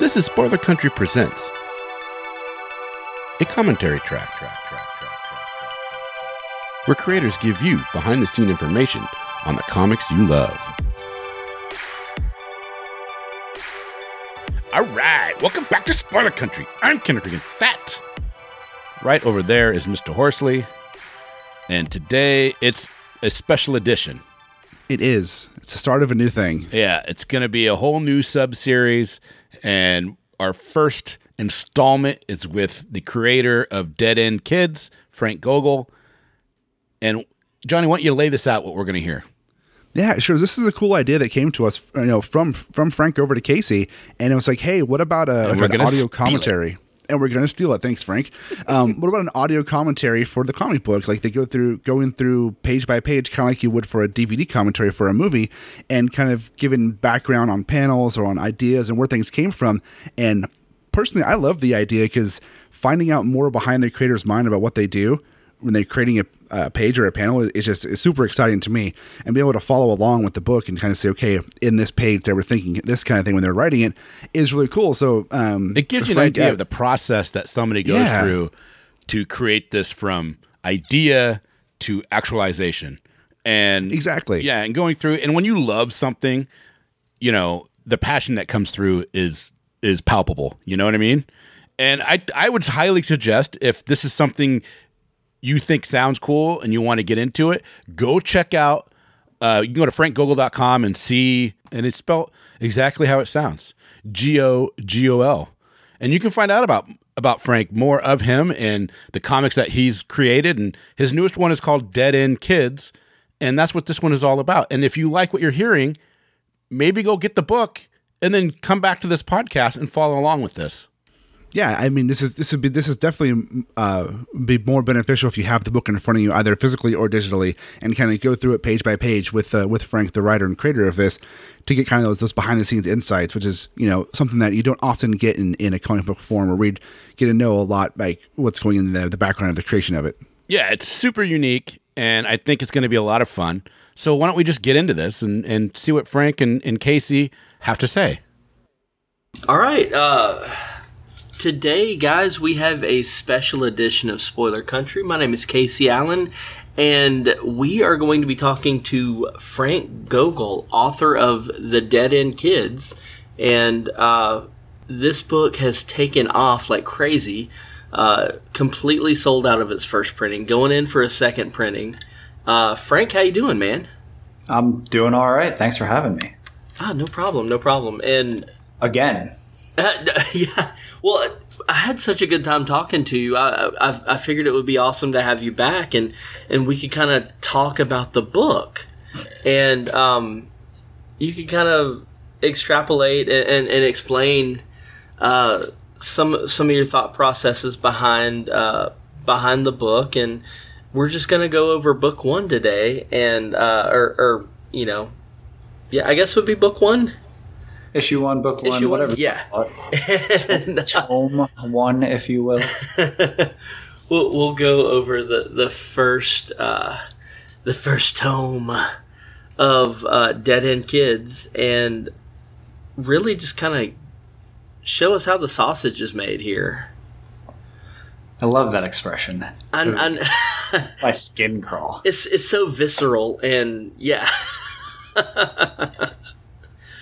This is Spoiler Country Presents a commentary track, track, track, track, track, track, track, where creators give you behind the scene information on the comics you love. All right, welcome back to Spoiler Country. I'm Ken Cregan Fat. Right over there is Mr. Horsley, and today it's a special edition. It is. It's the start of a new thing. Yeah, it's going to be a whole new sub series, and our first installment is with the creator of Dead End Kids, Frank Gogol. And Johnny, why don't you lay this out? What we're going to hear? Yeah, sure. This is a cool idea that came to us, you know, from from Frank over to Casey, and it was like, hey, what about a like an audio commentary? And we're gonna steal it. Thanks, Frank. Um, what about an audio commentary for the comic book? Like they go through going through page by page, kind of like you would for a DVD commentary for a movie, and kind of giving background on panels or on ideas and where things came from. And personally, I love the idea because finding out more behind the creator's mind about what they do when they're creating a, a page or a panel is just it's super exciting to me and be able to follow along with the book and kind of say okay in this page they were thinking this kind of thing when they're writing it is really cool so um It gives you an idea uh, of the process that somebody goes Yeah. through to create this from idea to actualization. And Exactly. Yeah, and going through and when you love something, you know, the passion that comes through is is palpable. You know what I mean? And I I would highly suggest if this is something you think sounds cool and you want to get into it, go check out. Uh, you can go to frankgogol.com and see, and it's spelled exactly how it sounds G O G O L. And you can find out about about Frank, more of him and the comics that he's created. And his newest one is called Dead End Kids. And that's what this one is all about. And if you like what you're hearing, maybe go get the book and then come back to this podcast and follow along with this. Yeah i mean this is this would be this is definitely uh be more beneficial if you have the book in front of you either physically or digitally and kind of go through it page by page with uh, with frank the writer and creator of this to get kind of those those behind the scenes insights which is you know something that you don't often get in in a comic book form or read get to know a lot like what's going in the, the background of the creation of it Yeah, it's super unique, and I think it's going to be a lot of fun. So why don't we just get into this and, and see what Frank and, and Casey have to say? All right. Uh, today, guys, we have a special edition of Spoiler Country. My name is Casey Allen, and we are going to be talking to Frank Gogol, author of The Dead End Kids. And uh, this book has taken off like crazy. Uh, completely sold out of its first printing, going in for a second printing. Uh, Frank, how you doing, man? I'm doing all right. Thanks for having me Ah, no problem, no problem. And again. Uh, yeah. Well, I had such a good time talking to you. I, I I figured it would be awesome to have you back and and we could kind of talk about the book, and um, you could kind of extrapolate and and, and explain uh some some of your thought processes behind uh behind the book, and we're just gonna go over book one today, and uh or or you know. Yeah, I guess it would be book one. Issue one, book one, Issue one, whatever. yeah. And, Tome one, if you will. we'll, we'll go over the the first uh, the first tome of uh, Dead End Kids and really just kind of show us how the sausage is made here. I love that expression. And, and My skin crawl. it's it's so visceral and yeah.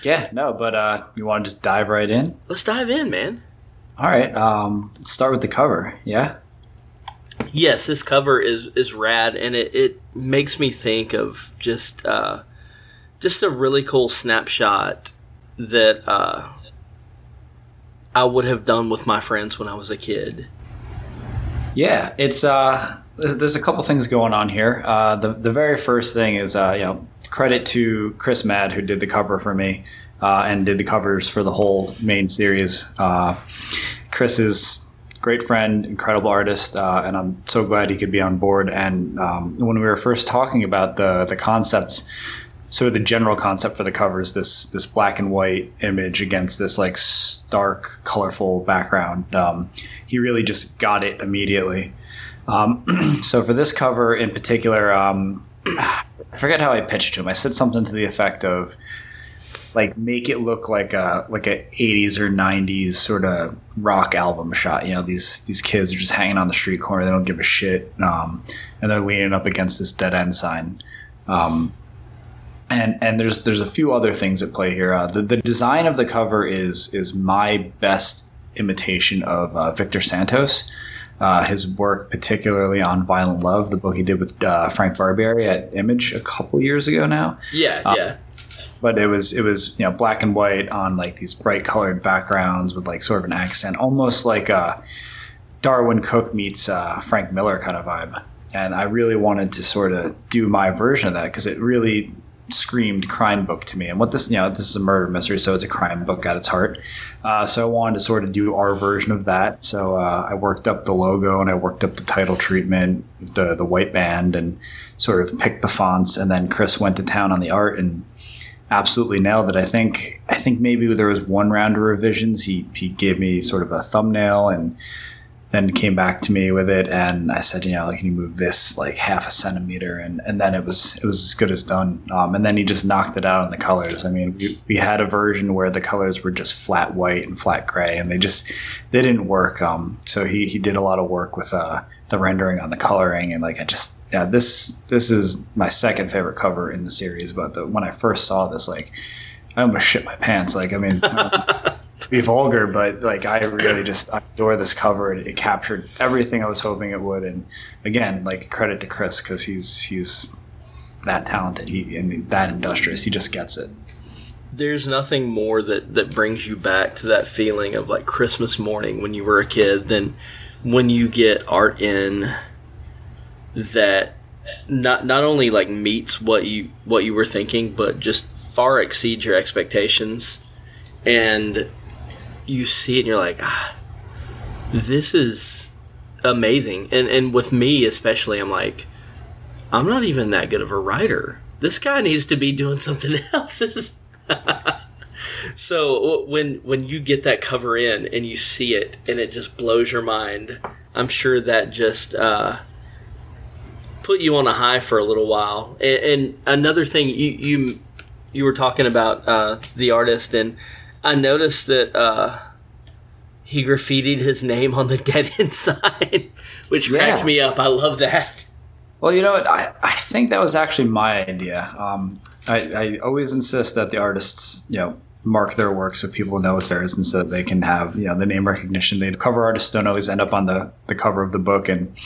Yeah, no, but uh, you want to just dive right in? Let's dive in, man. All right. Um, let's start with the cover. Yeah. Yes, this cover is is rad, and it, it makes me think of just uh, just a really cool snapshot that uh, I would have done with my friends when I was a kid. Yeah, it's uh, there's a couple things going on here. Uh, the the very first thing is uh, you know credit to Chris Mad who did the cover for me uh, and did the covers for the whole main series. Uh, Chris is great friend, incredible artist, uh, and I'm so glad he could be on board. And um, when we were first talking about the the concepts, so the general concept for the covers, this this black and white image against this like stark, colorful background. Um, he really just got it immediately. Um, so for this cover in particular, um, I forget how I pitched to him. I said something to the effect of, like make it look like a like a 80s or 90s sort of rock album shot. You know these these kids are just hanging on the street corner. They don't give a shit. Um, and they're leaning up against this dead end sign. Um, and and there's there's a few other things at play here. Uh, the, the design of the cover is is my best imitation of uh, Victor Santos uh, his work, particularly on Violent Love, the book he did with uh, Frank Barbiere at Image a couple years ago now. Yeah, uh, yeah. But it was it was you know black and white on like these bright colored backgrounds with like sort of an accent, almost like a Darwyn Cooke meets uh, Frank Miller kind of vibe. And I really wanted to sort of do my version of that because it really screamed crime book to me. And what this, you know, this is a murder mystery, so it's a crime book at its heart. Uh, so I wanted to sort of do our version of that. So uh, I worked up the logo and I worked up the title treatment, the the white band, and sort of picked the fonts. And then Chris went to town on the art and absolutely nailed it. I think I think maybe there was one round of revisions. He he gave me sort of a thumbnail and then came back to me with it and I said, you know, like, can you move this like half a centimeter? And, and then it was, it was as good as done. Um, and then he just knocked it out on the colors. I mean, we, we had a version where the colors were just flat white and flat gray and they just, they didn't work. Um, so he, he did a lot of work with, uh, the rendering on the coloring and like, I just, yeah, this, this is my second favorite cover in the series. But the, when I first saw this, like, I almost shit my pants. Like, I mean, to be vulgar, but like I really just I adore this cover. It, it, captured everything I was hoping it would, and again, like credit to Chris because he's he's that talented. He and that industrious. He just gets it. There's nothing more that that brings you back to that feeling of like Christmas morning when you were a kid than when you get art in that not not only like meets what you what you were thinking, but just far exceeds your expectations and you see it and you're like, ah, this is amazing. And and with me especially, I'm like, I'm not even that good of a writer. This guy needs to be doing something else. so when when you get that cover in and you see it and it just blows your mind, I'm sure that just uh, put you on a high for a little while. And, and another thing, you you you were talking about uh, the artist and I noticed that uh, he graffitied his name on the dead end sign, which cracks me up. I love that. Well, you know, I, I think that was actually my idea. Um, I, I always insist that the artists, you know, mark their work so people know it's theirs and so they can have, you know, the name recognition. The cover artists don't always end up on the, the cover of the book. And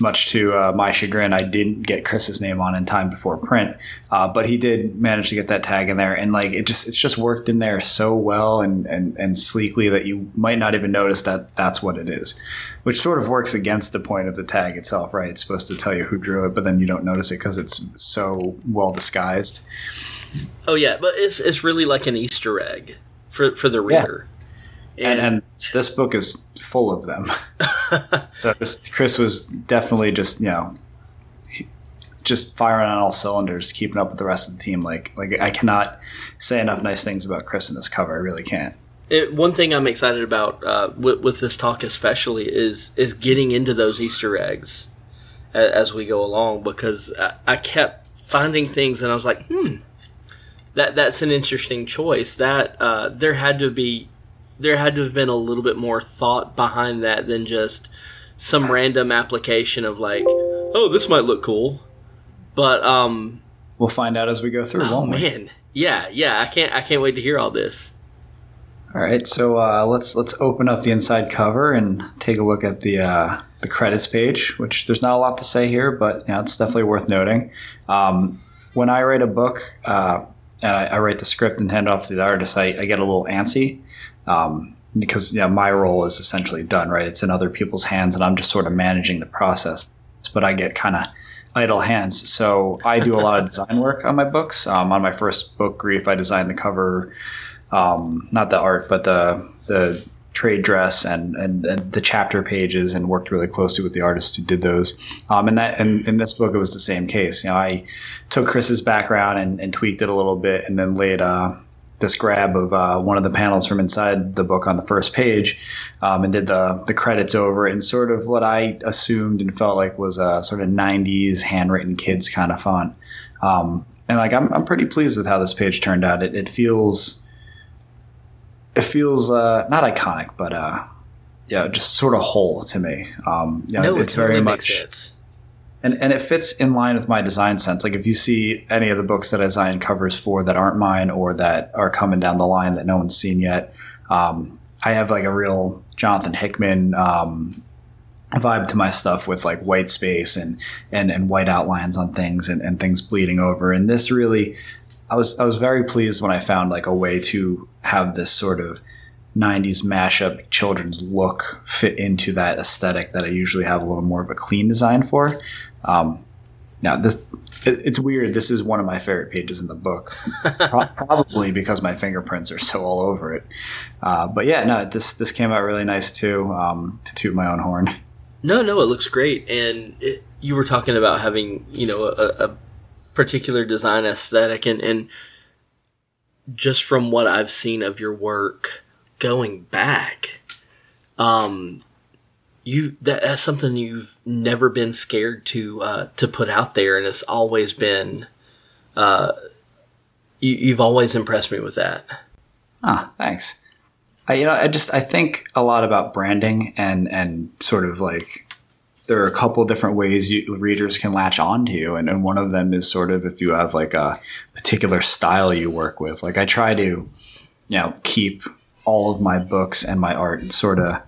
much to uh, my chagrin, I didn't get Chris's name on in time before print, uh, but he did manage to get that tag in there, and like it just it's just worked in there so well and, and and sleekly that you might not even notice that that's what it is, which sort of works against the point of the tag itself, right? It's supposed to tell you who drew it, but then you don't notice it because it's so well disguised. Oh yeah, but it's it's really like an Easter egg for for the reader. Yeah. And, and, this book is full of them. so this, Chris was definitely just you know just firing on all cylinders, keeping up with the rest of the team. Like like I cannot say enough nice things about Chris in this cover. I really can't. It, one thing I'm excited about uh, with, with, this talk, especially, is is getting into those Easter eggs as, as we go along because I, I, kept finding things and I was like, hmm, that that's an interesting choice. That uh, there had to be there had to have been a little bit more thought behind that than just some random application of like, oh, this might look cool. But um, we'll find out as we go through. Oh man, yeah, yeah. I can't, I can't wait to hear all this. All right, so uh, let's let's open up the inside cover and take a look at the uh, the credits page. Which there's not a lot to say here, but you know, it's definitely worth noting. Um, when I write a book uh, and I, I, write the script and hand it off to the artist, I, I get a little antsy um, because yeah, my role is essentially done, right? It's in other people's hands, and I'm just sort of managing the process. But I get kind of idle hands, so I do a lot of design work on my books. Um, on my first book, Grief, I designed the cover, um, not the art, but the the trade dress and, and, and, the chapter pages and worked really closely with the artists who did those. Um, and that and in this book it was the same case. You know, I took Chris's background and, and tweaked it a little bit and then laid uh, this grab of uh, one of the panels from inside the book on the first page, um, and did the the credits over it, and sort of what I assumed and felt like was a sort of '90s handwritten kids kind of font. Um, and like I'm, I'm pretty pleased with how this page turned out. It, it feels it feels uh, not iconic, but uh, yeah, just sort of whole to me. Um, yeah, no, it's it totally very makes much sense. And and it fits in line with my design sense. Like if you see any of the books that I design covers for that aren't mine or that are coming down the line that no one's seen yet, um, I have like a real Jonathan Hickman um, vibe to my stuff with like white space and and and white outlines on things and, and things bleeding over. And this really, I was I was very pleased when I found like a way to have this sort of 90s mashup children's look fit into that aesthetic that I usually have a little more of a clean design for. Um, now this it, it's weird. This is one of my favorite pages in the book, Pro- probably because my fingerprints are so all over it. Uh, but yeah, no, this this came out really nice too. Um, to toot my own horn. No, no, it looks great. And it, you were talking about having, you know, a, a particular design aesthetic, and, and just from what I've seen of your work going back, um, you that, that's something you've never been scared to uh, to put out there, and it's always been. Uh, you, you've always impressed me with that. Ah, thanks. I, you know, I just I think a lot about branding and and sort of like there are a couple different ways you, readers can latch on to you, and, and one of them is sort of if you have like a particular style you work with. Like I try to, you know, keep all of my books and my art sort of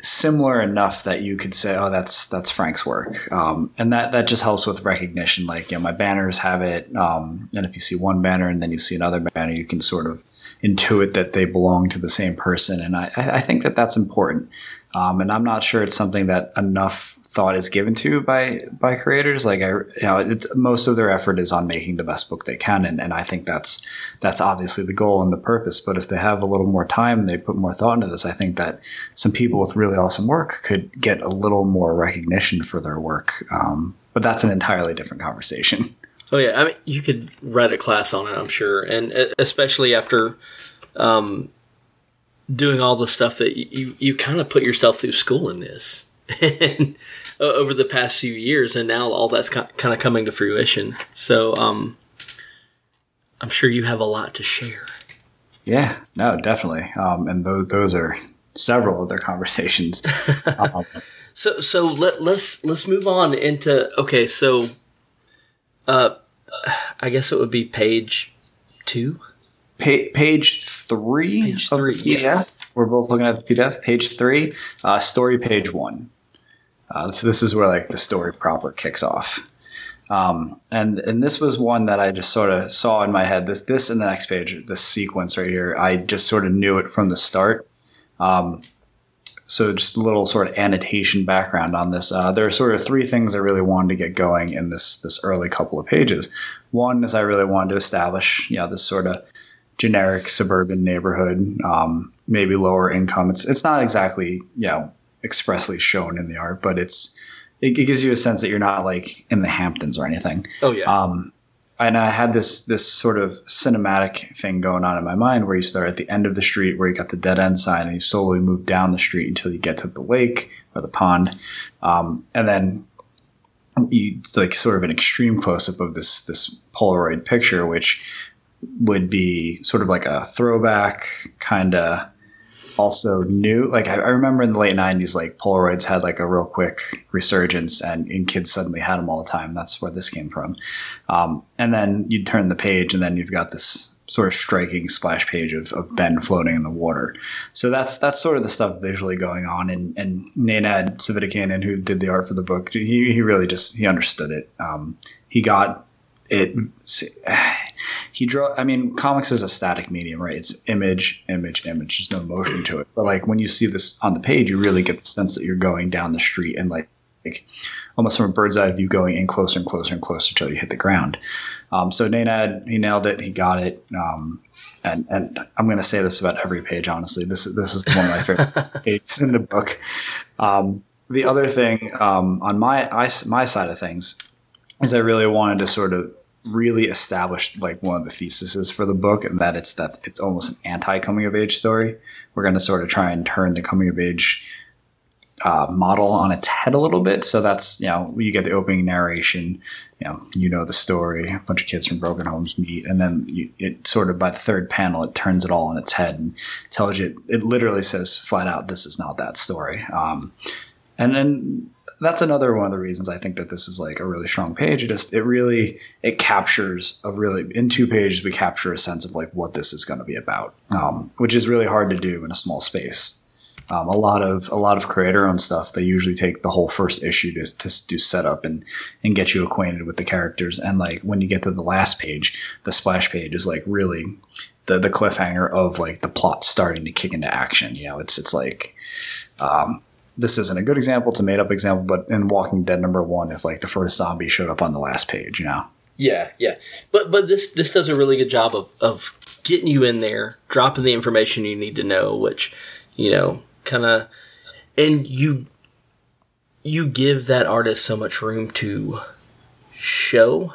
similar enough that you could say, "Oh, that's that's Frank's work," um, and that that just helps with recognition. Like, you know, my banners have it, um, and if you see one banner and then you see another banner, you can sort of intuit that they belong to the same person, and I I think that that's important. Um, and I'm not sure it's something that enough thought is given to by by creators. Like I, you know, it's, most of their effort is on making the best book they can, and, and I think that's that's obviously the goal and the purpose. But if they have a little more time and they put more thought into this, I think that some people with really awesome work could get a little more recognition for their work. Um, but that's an entirely different conversation. Oh yeah, I mean, you could write a class on it, I'm sure, and especially after um, doing all the stuff that you you kind of put yourself through school in this over the past few years, and now all that's kind of coming to fruition. So um, I'm sure you have a lot to share. Yeah, no, definitely, um, and those those are several other conversations. um, so so let let's let's move on into okay. So, uh, I guess it would be page two. Pa- page three. Page three. Of, yeah, we're both looking at the PDF. Page three, uh, story page one. Uh, so this is where like the story proper kicks off. Um, and and this was one that I just sort of saw in my head. This this and the next page, this sequence right here, I just sort of knew it from the start. Um, so just a little sort of annotation background on this. Uh, there are sort of three things I really wanted to get going in this this early couple of pages. One is I really wanted to establish, you know, this sort of generic suburban neighborhood, um, maybe lower income. It's it's not exactly you know expressly shown in the art, but it's it, it gives you a sense that you're not like in the Hamptons or anything. Oh yeah. Um, and I had this this sort of cinematic thing going on in my mind where you start at the end of the street where you got the dead end sign and you slowly move down the street until you get to the lake or the pond, um, and then you like sort of an extreme close up of this this Polaroid picture, which would be sort of like a throwback kind of also new. Like I, I, remember in the late '90s, like Polaroids had like a real quick resurgence, and, and kids suddenly had them all the time. That's where this came from. Um, and then you turn the page, and then you've got this sort of striking splash page of, of Ben floating in the water. So that's that's sort of the stuff visually going on. And and Nenad Cviticanin, who did the art for the book, he, he really just he understood it. Um, he got it he draw i mean comics is a static medium right? It's image image image. There's no motion to it. But like when you see this on the page you really get the sense that you're going down the street and like, like almost from a bird's eye view going in closer and closer and closer until you hit the ground. Um, so Nenad, he nailed it. He got it. Um, and, and I'm going to say this about every page. Honestly, this is this is one of my favorite pages in the book. Um, the other thing um, on my I, my side of things is I really wanted to sort of really establish like one of the theses for the book, and that it's that it's almost an anti coming of age story. We're going to sort of try and turn the coming of age uh, model on its head a little bit. So that's you know you get the opening narration, you know you know the story, a bunch of kids from broken homes meet, and then you, it sort of by the third panel it turns it all on its head and tells you it literally says flat out this is not that story. Um, and then that's another one of the reasons I think that this is like a really strong page. It just it really it captures a really in two pages we capture a sense of like what this is going to be about, um, which is really hard to do in a small space. Um, a lot of a lot of creator owned stuff they usually take the whole first issue to, to do setup and and get you acquainted with the characters and like when you get to the last page the splash page is like really the the cliffhanger of like the plot starting to kick into action you know it's it's like um, this isn't a good example. It's a made up example but in walking dead number one if like the first zombie showed up on the last page you know? Yeah yeah. But but this this does a really good job of of getting you in there dropping the information you need to know which you know kind of and you you give that artist so much room to show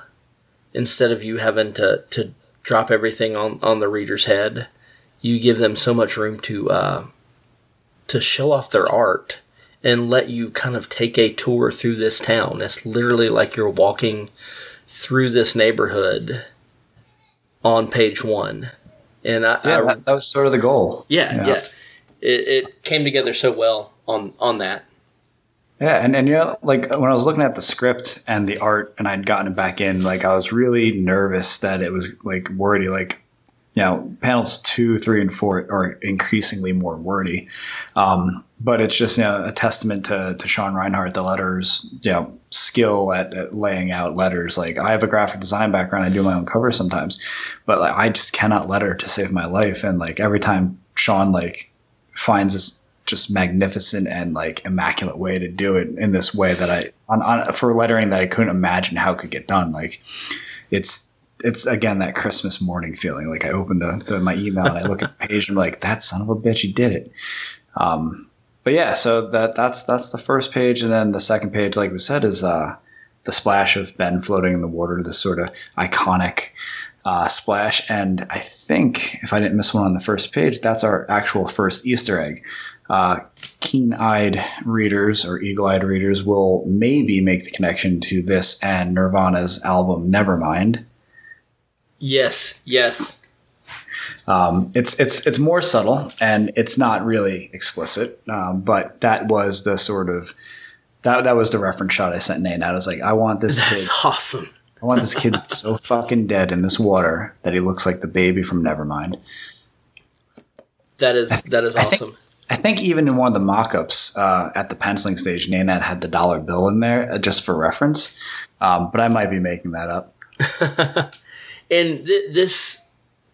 instead of you having to to drop everything on on the reader's head. You give them so much room to uh, to show off their art and let you kind of take a tour through this town it's literally like you're walking through this neighborhood on page one and I, yeah I, that, that was sort of the goal yeah, you know? yeah it, it came together so well on on that. Yeah, and, and you know, like when I was looking at the script and the art, and I'd gotten it back in, like I was really nervous that it was like wordy. Like, know, panels two, three, and four are increasingly more wordy. Um, but it's just you know, a testament to, to Sean Rinehart, the letters, you know, skill at, at, laying out letters. Like I have a graphic design background, I do my own covers sometimes, but like I just cannot letter to save my life. And like every time Sean like finds this just magnificent and like immaculate way to do it in this way that I on, on for lettering that I couldn't imagine how it could get done. Like it's it's again that Christmas morning feeling. Like I open the, the my email and I look at the page and I'm like, that son of a bitch, he did it. Um, but yeah, so that that's that's the first page, and then the second page, like we said, is uh, the splash of Ben floating in the water, this sort of iconic uh, splash. And I think, if I didn't miss one on the first page, that's our actual first Easter egg. Uh, Keen eyed readers or eagle eyed readers will maybe make the connection to this and Nirvana's album Nevermind. Yes, yes. Um, it's it's it's more subtle and it's not really explicit, um, but that was the sort of that that was the reference shot I sent Nate. I was like, I want this That's kid. awesome. I want this kid so fucking dead in this water that he looks like the baby from Nevermind. That is that is I think- awesome. I think even in one of the mock-ups uh, at the penciling stage, Nenad had the dollar bill in there uh, just for reference, um, but I might be making that up. and th- this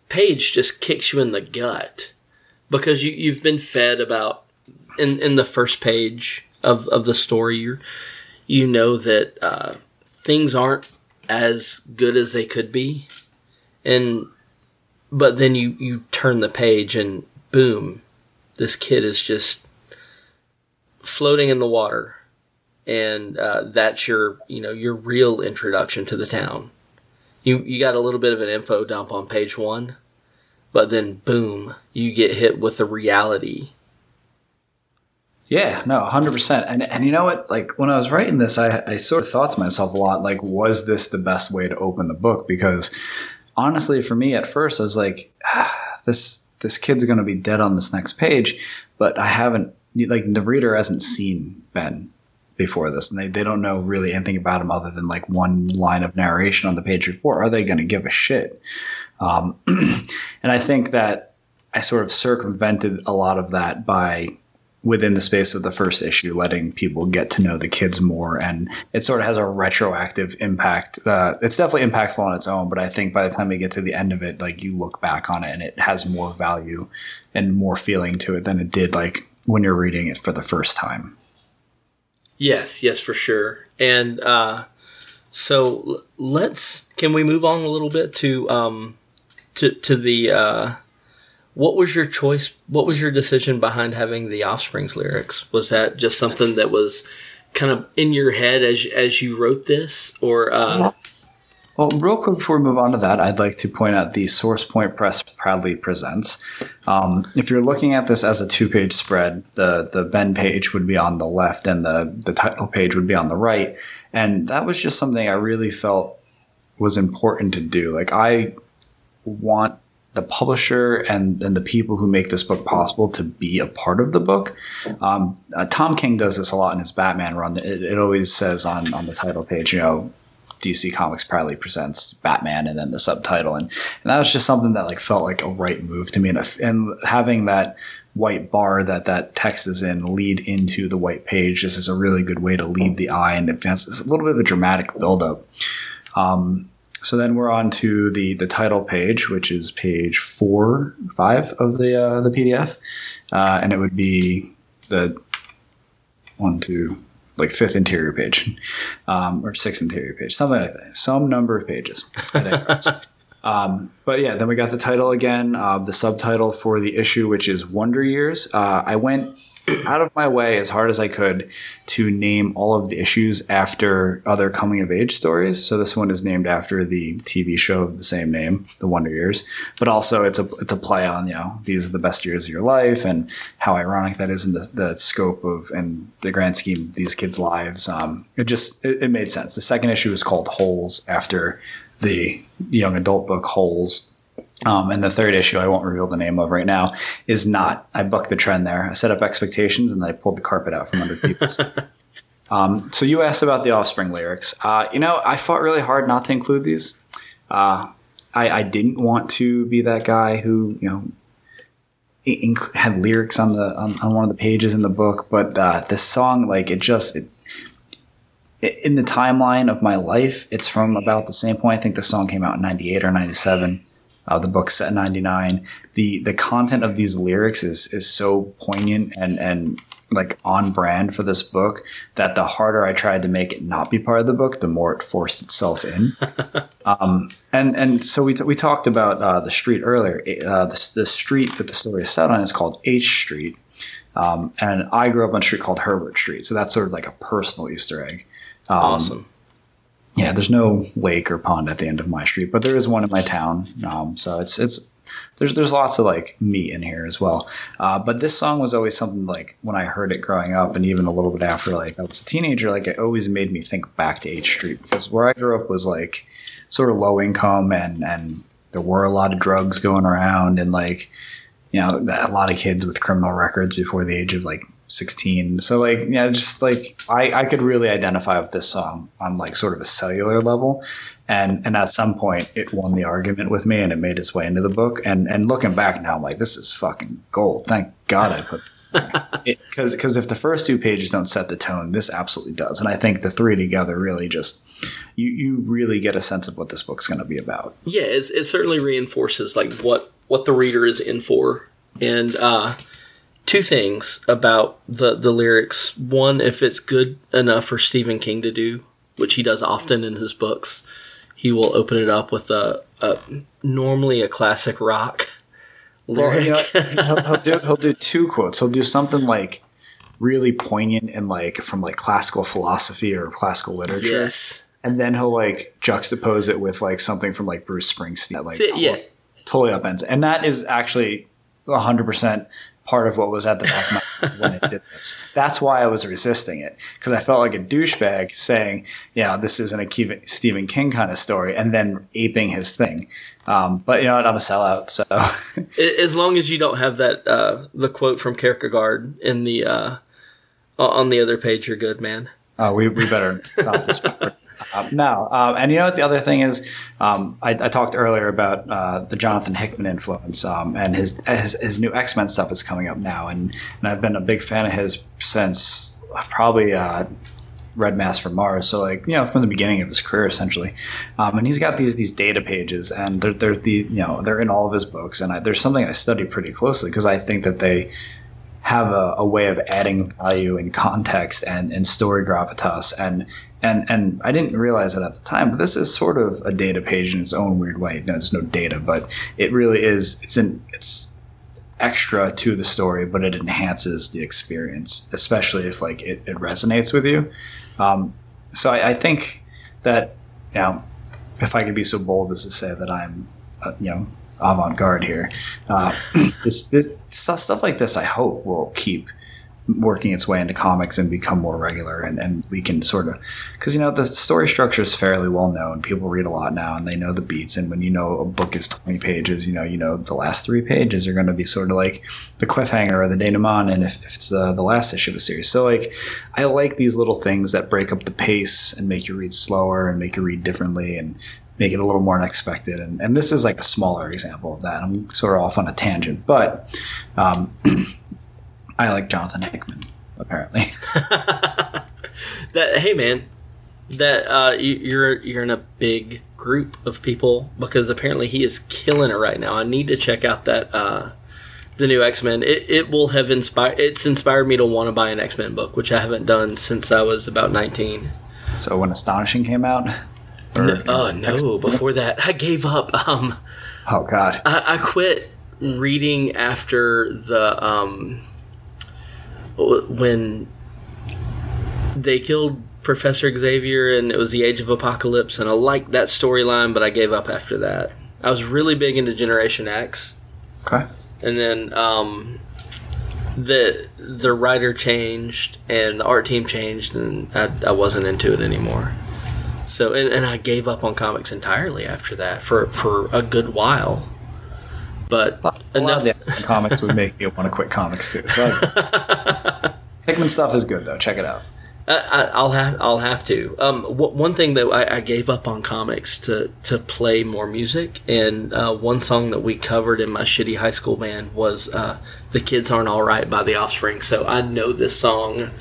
page just kicks you in the gut because you you've been fed about in in the first page of of the story you you know that uh, things aren't as good as they could be. And but then you you turn the page and boom this kid is just floating in the water. And uh, that's your you know your real introduction to the town you you got a little bit of an info dump on page one but then boom you get hit with the reality Yeah, no, hundred percent. And and you know what? Like when I was writing this, I I sort of thought to myself a lot, like, was this the best way to open the book? Because honestly, for me at first, I was like, ah, this this kid's going to be dead on this next page, but I haven't like the reader hasn't seen Ben before this, and they, they don't know really anything about him other than like one line of narration on the page before. Are they going to give a shit? Um, and I think that I sort of circumvented a lot of that by within the space of the first issue, letting people get to know the kids more, and it sort of has a retroactive impact. Uh, it's definitely impactful on its own, but I think by the time you get to the end of it, like you look back on it, and it has more value and more feeling to it than it did like when you're reading it for the first time. Yes yes for sure. And uh so let's can we move on a little bit to um to to the uh what was your choice what was your decision behind having the offsprings lyrics? Was that just something that was kind of in your head as as you wrote this? Or uh Well, real quick before we move on to that, I'd like to point out the Source Point Press proudly presents. Um, if you're looking at this as a two-page spread, the the Ben page would be on the left, and the the title page would be on the right, and that was just something I really felt was important to do. Like I want the publisher and, and the people who make this book possible to be a part of the book. Um, uh, Tom King does this a lot in his Batman run. It, it always says on, on the title page, you know, DC Comics proudly presents Batman and then the subtitle. And, and that was just something that like felt like a right move to me. And, and having that white bar that that text is in lead into the white page just is a really good way to lead the eye. And it has a little bit of a dramatic buildup. Um, so then we're on to the the title page, which is page four, five of the uh, the PDF, uh, and it would be the one, two, like fifth interior page, um, or sixth interior page, something like that. Some number of pages. um, but yeah, then we got the title again, uh, the subtitle for the issue, which is Wonder Years. Uh, I went out of my way as hard as I could to name all of the issues after other coming of age stories. So this one is named after the TV show of the same name, The Wonder Years. But also it's a it's a play on you know these are the best years of your life and how ironic that is in the, the scope of and the grand scheme of these kids' lives. Um, it just it, it made sense. The second issue is called Holes after the young adult book Holes um, and the third issue, I won't reveal the name of right now, is not. I bucked the trend there. I set up expectations and then I pulled the carpet out from under people. um, so you asked about the Offspring lyrics. Uh, you know, I fought really hard not to include these. Uh, I, I, didn't want to be that guy who, you know, inc- had lyrics on the on, on, one of the pages in the book, but uh, this song, like, it just it, in the timeline of my life, it's from about the same point. I think the song came out in '98 or '97. Uh, the book's set 99. The the content of these lyrics is is so poignant and and like on brand for this book that the harder I tried to make it not be part of the book, the more it forced itself in. um, and and so we, t- we talked about uh, the street earlier. Uh, the, the street that the story is set on is called H Street. Um, and I grew up on a street called Herbert Street. So that's sort of like a personal Easter egg. Um, awesome yeah, there's no lake or pond at the end of my street, but there is one in my town. Um, so it's it's there's there's lots of like meat in here as well. Uh, but this song was always something like when I heard it growing up, and even a little bit after like I was a teenager, like it always made me think back to H Street because where I grew up was like sort of low income and and there were a lot of drugs going around and like you know a lot of kids with criminal records before the age of like 16 so like yeah just like I, I could really identify with this song on like sort of a cellular level. And and at some point it won the argument with me and it made its way into the book. And and looking back now i'm like this is fucking gold. Thank god i put because because if the first two pages don't set the tone this absolutely does. And i think the three together really just you you really get a sense of what this book's going to be about. Yeah it certainly reinforces like what what the reader is in for. And uh two things about the the lyrics. One, if it's good enough for Stephen King to do, which he does often in his books, he will open it up with a, a normally a classic rock lyric. Well, you know, he'll, he'll, do, he'll do two quotes. He'll do something like really poignant and like from like classical philosophy or classical literature. Yes. And then he'll like juxtapose it with like something from like Bruce Springsteen. Like it, yeah. totally upends. And that is actually 100% part of what was at the back of my mind when I did this. That's why I was resisting it because I felt like a douchebag saying, "Yeah, this isn't a Stephen King kind of story," and then aping his thing. Um, but you know what? I'm a sellout. So as long as you don't have that uh, the quote from Kierkegaard in the uh, on the other page, you're good, man. Oh, we, we better stop this. Uh, no, uh, and you know what the other thing is? Um, I, I, talked earlier about uh, the Jonathan Hickman influence, um, and his, his, his new X Men stuff is coming up now, and and I've been a big fan of his since probably. Uh, Red Mass for Mars, so like you know from the beginning of his career essentially, um, and he's got these these data pages, and they're they're the you know they're in all of his books, and I, there's something I study pretty closely because I think that they have a, a, way of adding value and context and, and story gravitas and and and I didn't realize it at the time, but this is sort of a data page in its own weird way. No, there's no data, but it really is. It's an it's extra to the story, but it enhances the experience, especially if like it, it resonates with you. Um, so I, I, think that you know if I could be so bold as to say that I'm, uh, you know, avant-garde here, uh, this, this stuff like this, I hope will keep working its way into comics and become more regular and, and we can sort of because you know the story structure is fairly well known. People read a lot now and they know the beats. And when you know a book is 20 pages you know you know the last three pages are going to be sort of like the cliffhanger or the denouement. And if, if it's uh, the last issue of a series. So like i like these little things that break up the pace and make you read slower and make you read differently and make it a little more unexpected. And, and this is like a smaller example of that. I'm sort of off on a tangent but um, I like Jonathan Hickman, apparently. that hey man, that uh, you, are you're in a big group of people because apparently he is killing it right now. I need to check out that uh, the new X Men. It, it will have inspired. It's inspired me to want to buy an X Men book, which I haven't done since I was about nineteen. So when Astonishing came out. No, oh no! Before that, I gave up. Um, oh God! I, I quit reading after the um, when they killed Professor Xavier and it was the Age of Apocalypse, and I liked that storyline, but I gave up after that. I was really big into Generation X. Okay. And then um, the the writer changed and the art team changed, and I, I wasn't into it anymore. So and, and I gave up on comics entirely after that for for a good while. But a enough lot of the comics would make you want to quit comics too. So Hickman stuff is good though. Check it out. I, will have I'll have to. Um, w- one thing that I, I, gave up on comics to to play more music, and uh, one song that we covered in my shitty high school band was uh, "The Kids Aren't All Right" by The Offspring. So I know this song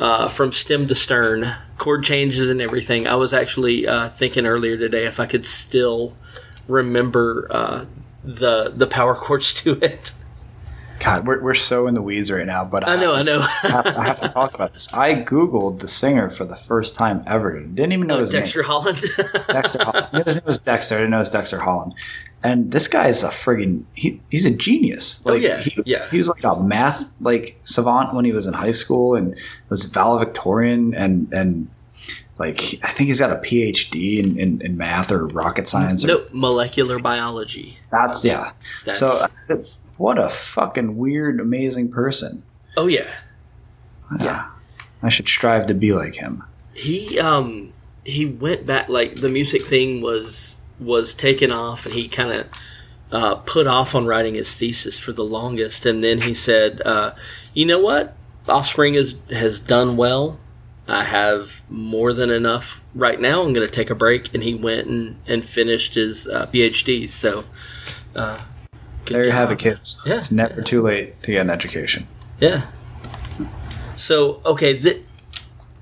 uh, from stem to stern, chord changes and everything. I was actually uh, thinking earlier today if I could still remember uh, the the power chords to it. God, we're, we're so in the weeds right now, but I, I know, I know. I, have, I, have, to talk about this. I googled the singer for the first time ever. Didn't even know oh, his Dexter name. Holland. Dexter Holland. His name was Dexter. I didn't know it was Dexter Holland. And this guy is a friggin' he, he's a genius. Oh, like, oh yeah, he, yeah. He was like a math like savant when he was in high school, and was valedictorian, and and like I think he's got a PhD in, in, in math or rocket science. Or, no, molecular biology. That's yeah. That's, so what a fucking weird, amazing person. Oh yeah, yeah. I should strive to be like him. He um he went back like the music thing was was taken off, and he kind of. Uh, put off on writing his thesis for the longest, and then he said, uh, "You know what? Offspring is, has done well. I have more than enough right now. I'm going to take a break. And he went and, and finished his uh, PhD. So, uh, there you job. have it, kids. Yeah. It's never too late to get an education. Yeah. So, okay, th-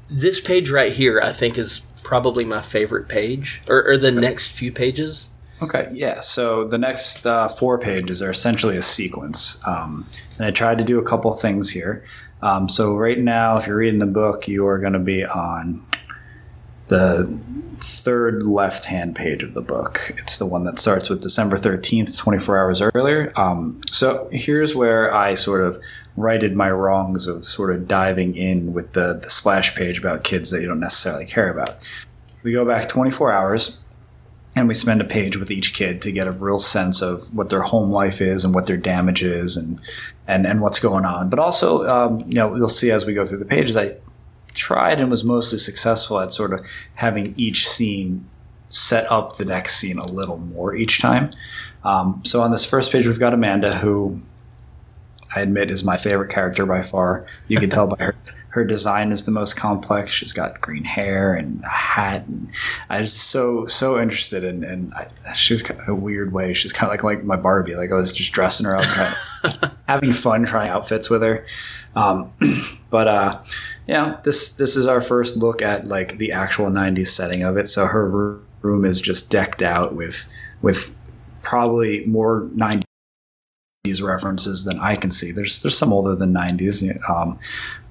this page right here, I think, is probably my favorite page, or, or the okay. next few pages. Okay, yeah. So the next uh, four pages are essentially a sequence, um, and I tried to do a couple things here. Um, so right now, if you're reading the book, you are going to be on the third left-hand page of the book. It's the one that starts with December 13th, 24 hours earlier. Um, so here's where I sort of righted my wrongs of sort of diving in with the, the splash page about kids that you don't necessarily care about. We go back 24 hours and we spend a page with each kid to get a real sense of what their home life is and what their damage is and and, and what's going on. But also, um, you know, you'll see as we go through the pages, I tried and was mostly successful at sort of having each scene set up the next scene a little more each time. Um, so on this first page, we've got Amanda, who I admit is my favorite character by far. You can tell by her her design is the most complex. She's got green hair and a hat, and I was so so interested in. And I, she was kind of a weird way. She's kind of like like my Barbie. Like I was just dressing her up, trying, having fun trying outfits with her. Um, but uh, yeah, this this is our first look at like the actual '90s setting of it. So her room is just decked out with with probably more '90s references than I can see. There's there's some older than 90s, um,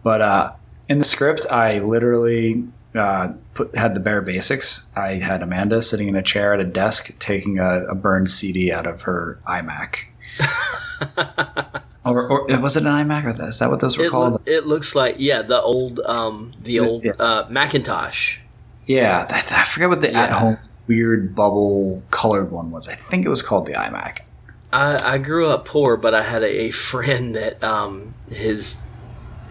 but uh, in the script, I literally uh, put had the bare basics. I had Amanda sitting in a chair at a desk taking a, a burned CD out of her iMac. or, or, was it an iMac? Or is that what those were it called? Lo- it looks like yeah, the old um, the old yeah. uh, Macintosh. Yeah, I, I forget what the yeah. at home weird bubble colored one was. I think it was called the iMac. I, I grew up poor, but I had a, a friend that um, his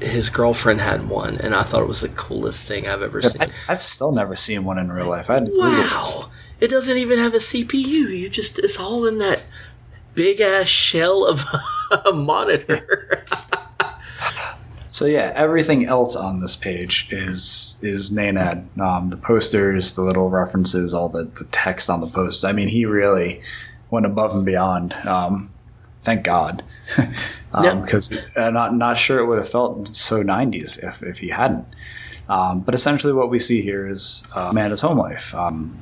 his girlfriend had one, and I thought it was the coolest thing I've ever seen. I, have still never seen one in real life. I wow, it doesn't even have a CPU. You just it's all in that big ass shell of a monitor. so yeah, everything else on this page is is Nenad. Um, the posters, the little references, all the, the text on the posts. I mean, he really went above and beyond. Um, thank God, because um, I'm not not sure it would have felt so 90s if if he hadn't. Um, but essentially, what we see here is uh, Amanda's home life. Um,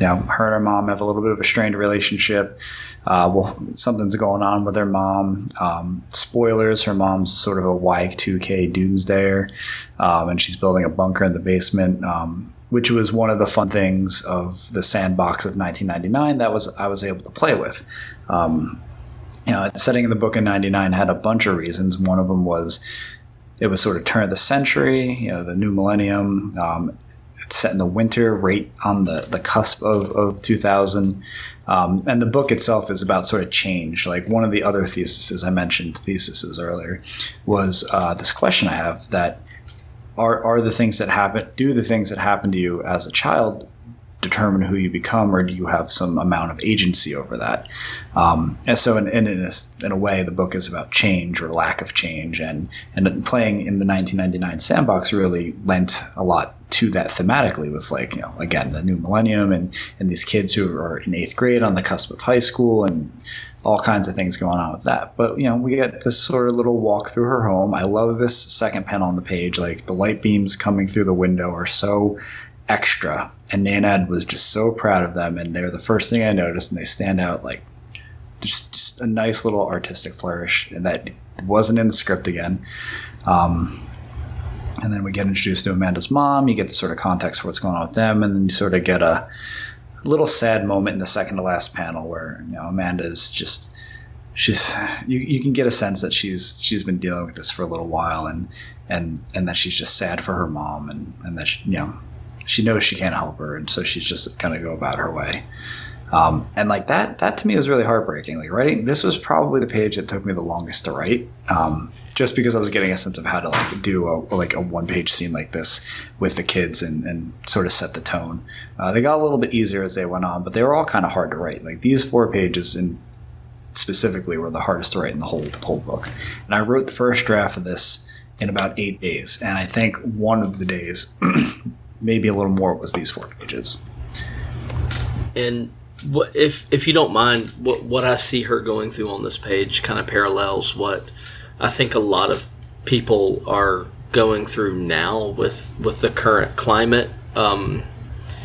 you know, her and her mom have a little bit of a strained relationship. Uh, well, something's going on with her mom. Um, spoilers: her mom's sort of a Y2K doomsdayer, um, and she's building a bunker in the basement. Um, which was one of the fun things of the sandbox of 1999 that was I was able to play with. Um, you know, setting in the book in 99 had a bunch of reasons. One of them was it was sort of turn of the century, you know, the new millennium. Um, it's set in the winter, right on the, the cusp of, of 2000. Um, and the book itself is about sort of change. Like one of the other theses I mentioned, theses earlier, was uh, this question I have that are, are the things that happen, do the things that happen to you as a child determine who you become, or do you have some amount of agency over that? Um, and so, in, in, in, a, in, a, way, the book is about change or lack of change, and and playing in the 1999 sandbox really lent a lot to that thematically with like you know again the new millennium and and these kids who are in eighth grade on the cusp of high school and all kinds of things going on with that. But you know, we get this sort of little walk through her home. I love this second panel on the page. Like the light beams coming through the window are so extra. And Nenad was just so proud of them, and they're the first thing I noticed, and they stand out like just, just a nice little artistic flourish, and that wasn't in the script again. Um, and then we get introduced to Amanda's mom. You get the sort of context for what's going on with them, and then you sort of get a little sad moment in the second to last panel where you know Amanda's just she's you, you can get a sense that she's she's been dealing with this for a little while and and and that she's just sad for her mom and and that she, you know she knows she can't help her, and so she's just kind of go about her way. Um, and like that, that to me was really heartbreaking. Like writing, this was probably the page that took me the longest to write, um, just because I was getting a sense of how to like do a like a one page scene like this with the kids and, and sort of set the tone. Uh, they got a little bit easier as they went on, but they were all kind of hard to write. Like these four pages in specifically were the hardest to write in the whole whole book. And I wrote the first draft of this in about eight days, and I think one of the days maybe a little more was these four pages. And what if if you don't mind, what what I see her going through on this page kind of parallels what I think a lot of people are going through now with with the current climate. Um,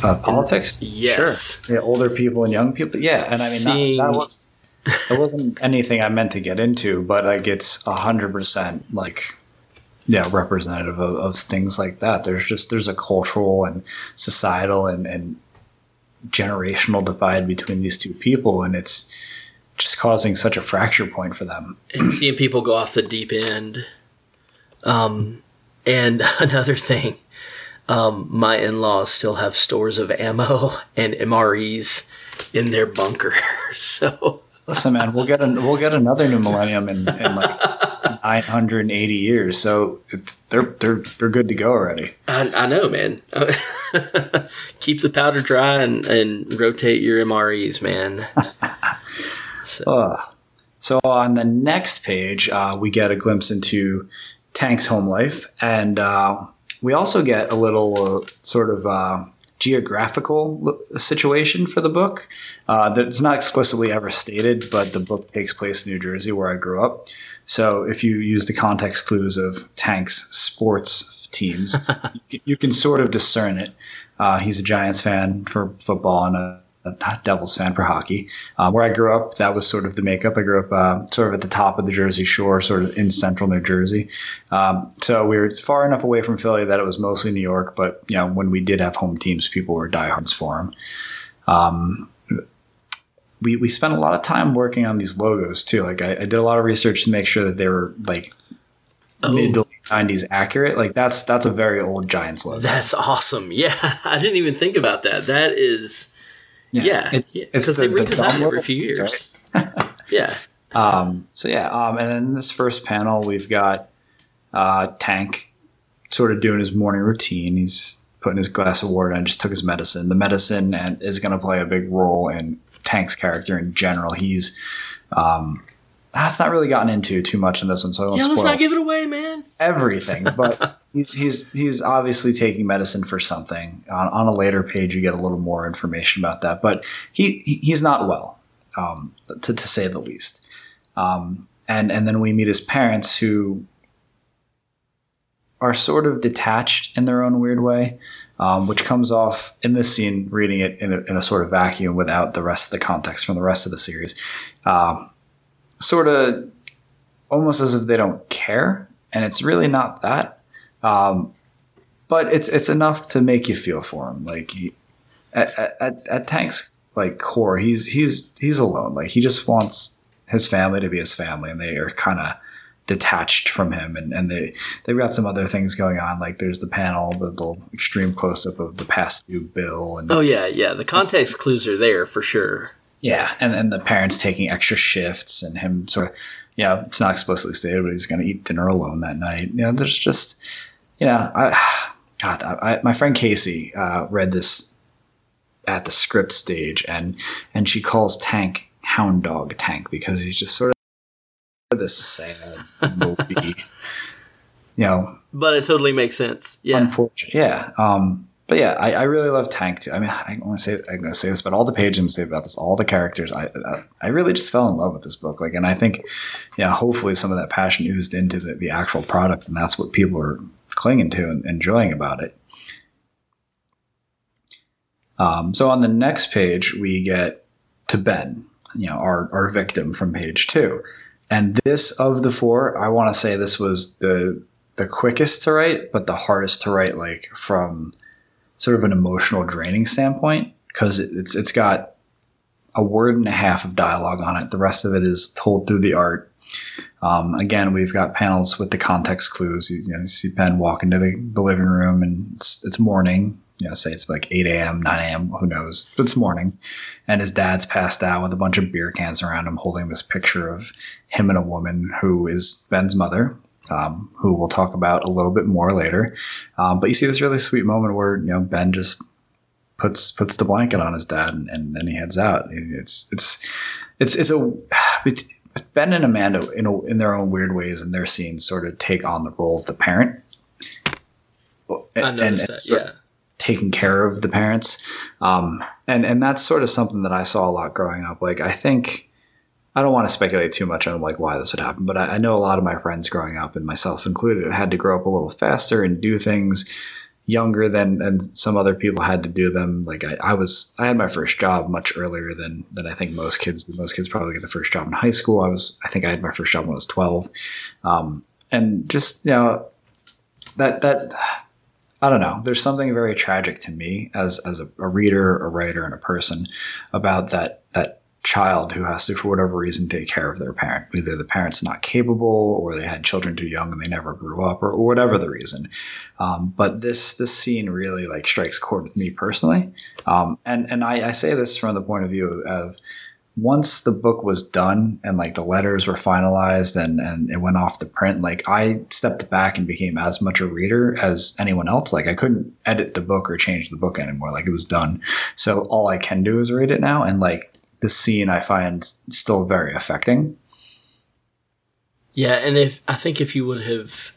uh, politics, and, yes, sure. Yeah, older people and young people, yeah. And I mean, Seeing, that, that was it wasn't anything I meant to get into, but like it's a hundred percent like yeah representative of, of things like that there's just there's a cultural and societal and, and generational divide between these two people and it's just causing such a fracture point for them. And seeing people go off the deep end. Um, and another thing um, my in-laws still have stores of ammo and mres in their bunker. So listen man we'll get an, we'll get another new millennium in, in like 980 years, so they're they're they're good to go already. I, I know, man. Keep the powder dry and, and rotate your MREs, man. so. Uh, so on the next page, uh, we get a glimpse into Tank's home life, and uh, we also get a little uh, sort of uh, geographical situation for the book uh, that's not explicitly ever stated, but the book takes place in New Jersey, where I grew up. So if you use the context clues of Tank's sports teams, you, can, sort of discern it. Uh, he's a Giants fan for football and a, a Devils fan for hockey. Uh, where I grew up, that was sort of the makeup. I grew up uh, sort of at the top of the Jersey Shore, sort of in central New Jersey. Um, so we were far enough away from Philly that it was mostly New York. But you know, when we did have home teams, people were diehards for them. Um, we, we spent a lot of time working on these logos too. Like I, I did a lot of research to make sure that they were like oh. mid to late nineties accurate. Like that's that's a very old Giants logo. That's awesome. Yeah, I didn't even think about that. That is Yeah, it's yeah, it's because they the- the redesign dumb every few years. right? Yeah, Um, so yeah, um, and then in this first panel, we've got uh, Tank sort of doing his morning routine. He's putting his glass of water and just took his medicine. The medicine and is going to play a big role in Tank's character in general. He's um, that's not really gotten into too much in this one, so I won't yeah. Let's not give it away, man. everything. But he's he's he's obviously taking medicine for something. On, on a later page, you get a little more information about that. But he, he he's not well, um, to to say the least. Um, and and then we meet his parents who are sort of detached in their own weird way, um, which comes off in this scene, reading it in a, in a sort of vacuum without the rest of the context from the rest of the series. Um, sort of almost as if they don't care, and it's really not that. Um, but it's it's enough to make you feel for him. Like he, at, at, at Tank's like core, he's he's he's alone. Like he just wants his family to be his family, and they are kind of detached from him. And, and they they've got some other things going on. Like there's the panel, the little extreme close up of the past due bill, and Oh yeah, yeah. The context clues are there for sure. yeah, and and the parents taking extra shifts, and him sort of, yeah, it's not explicitly stated, but he's going to eat dinner alone that night. You know, there's just, you know, I, God, I, I, my friend Casey uh, read this at the script stage, and and she calls Tank Hound Dog Tank because he's just sort of this sad, movie. you know, But it totally makes sense. Yeah. unfortunate. Yeah. Um, but yeah, I, I really love Tank too. I mean, I want to say I'm going to say this, but all the pages I'm going to say about this, all the characters, I, I I really just fell in love with this book. Like, and I think, yeah, hopefully some of that passion oozed into the, the actual product, and that's what people are clinging to and enjoying about it. Um, so on the next page, we get to Ben, you know, our our victim from page two, and this of the four, I want to say this was the the quickest to write, but the hardest to write, like from sort of an emotional draining standpoint, because it, it's it's got a word and a half of dialogue on it. The rest of it is told through the art. Um, again, we've got panels with the context clues. You, you know, you see Ben walk into the, the living room, and it's, it's morning. You know, say it's like 8 a.m., 9 a.m., who knows? But it's morning. And his dad's passed out with a bunch of beer cans around him, holding this picture of him and a woman who is Ben's mother, um, who we'll talk about a little bit more later. Um, but you see this really sweet moment where you know Ben just puts puts the blanket on his dad and, and then he heads out. It's it's it's it's a it's, Ben and Amanda in a, in their own weird ways in their scenes sort of take on the role of the parent. I noticed that. sort of Yeah. Taking care of the parents. Um, and, and that's sort of something that I saw a lot growing up. Like, I think, I don't want to speculate too much on like why this would happen, but I, I know a lot of my friends growing up and myself included had to grow up a little faster and do things younger than, than some other people had to do them. Like I, I was, I had my first job much earlier than, than I think most kids, most kids probably get the first job in high school. I was, I think I had my first job when I was 12. Um, and just, you know, that, that, I don't know. There's something very tragic to me as as a, a reader, a writer, and a person about that that child who has to, for whatever reason, take care of their parent. Either the parent's not capable, or they had children too young and they never grew up, or, or whatever the reason. Um, but this this scene really like strikes chord with me personally, um, and and I, I say this from the point of view of once the book was done and like the letters were finalized and and it went off the print like i stepped back and became as much a reader as anyone else. Like i couldn't edit the book or change the book anymore. Like it was done. So all i can do is read it now. And like the scene i find still very affecting. Yeah, and if I think if you would have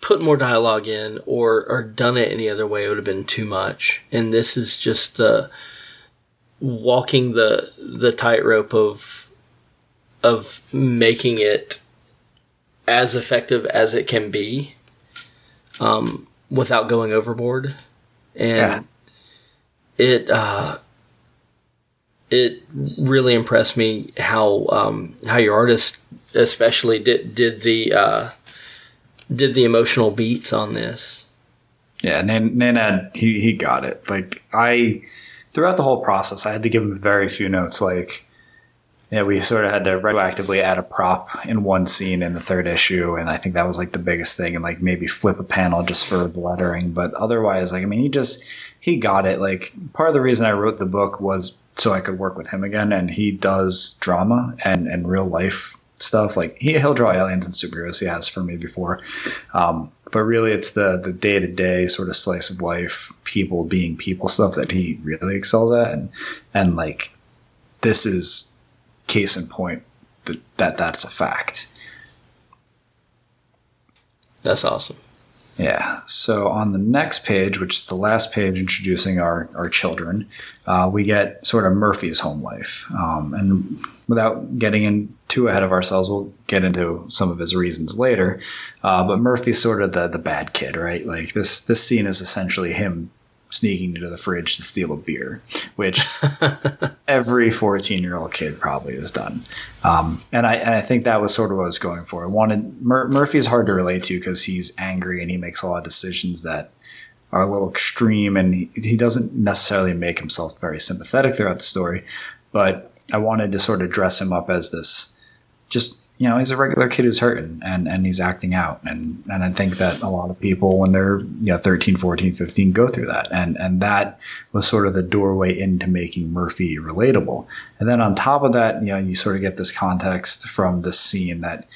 put more dialogue in or or done it any other way, it would have been too much. And this is just uh, walking the the tightrope of of making it as effective as it can be, um, without going overboard, and Yeah. it uh, it really impressed me how um, how your artist especially did did the uh, did the emotional beats on this. Yeah, Nan- Nenad, he he got it. Like I, throughout the whole process, I had to give him very few notes. Like, yeah, we sort of had to retroactively add a prop in one scene in the third issue, and I think that was like the biggest thing, and like maybe flip a panel just for the lettering. But otherwise, like I mean, he just he got it. Like part of the reason I wrote the book was so I could work with him again. And he does drama and, and real life stuff. Like he, he'll draw aliens and superheroes. He has for me before. Um, but really it's the, the day to day sort of slice of life, people being people stuff that he really excels at. And, and like, this is case in point that, that that's a fact. That's awesome. Yeah. So on the next page, which is the last page introducing our, our children, uh, we get sort of Murphy's home life. Um, and without getting in too ahead of ourselves, we'll get into some of his reasons later. Uh, but Murphy's sort of the, the bad kid, right? Like this, this scene is essentially him sneaking into the fridge to steal a beer, which every 14 year old kid probably has done. Um, and I and I think that was sort of what I was going for. I wanted Mur- Murphy is hard to relate to because he's angry and he makes a lot of decisions that are a little extreme, and he, he doesn't necessarily make himself very sympathetic throughout the story. But I wanted to sort of dress him up as this just you know, he's a regular kid who's hurting and, and he's acting out. And, and I think that a lot of people when they're, you know, 13, 14, 15 go through that. And, and that was sort of the doorway into making Murphy relatable. And then on top of that, you know, you sort of get this context from this scene that,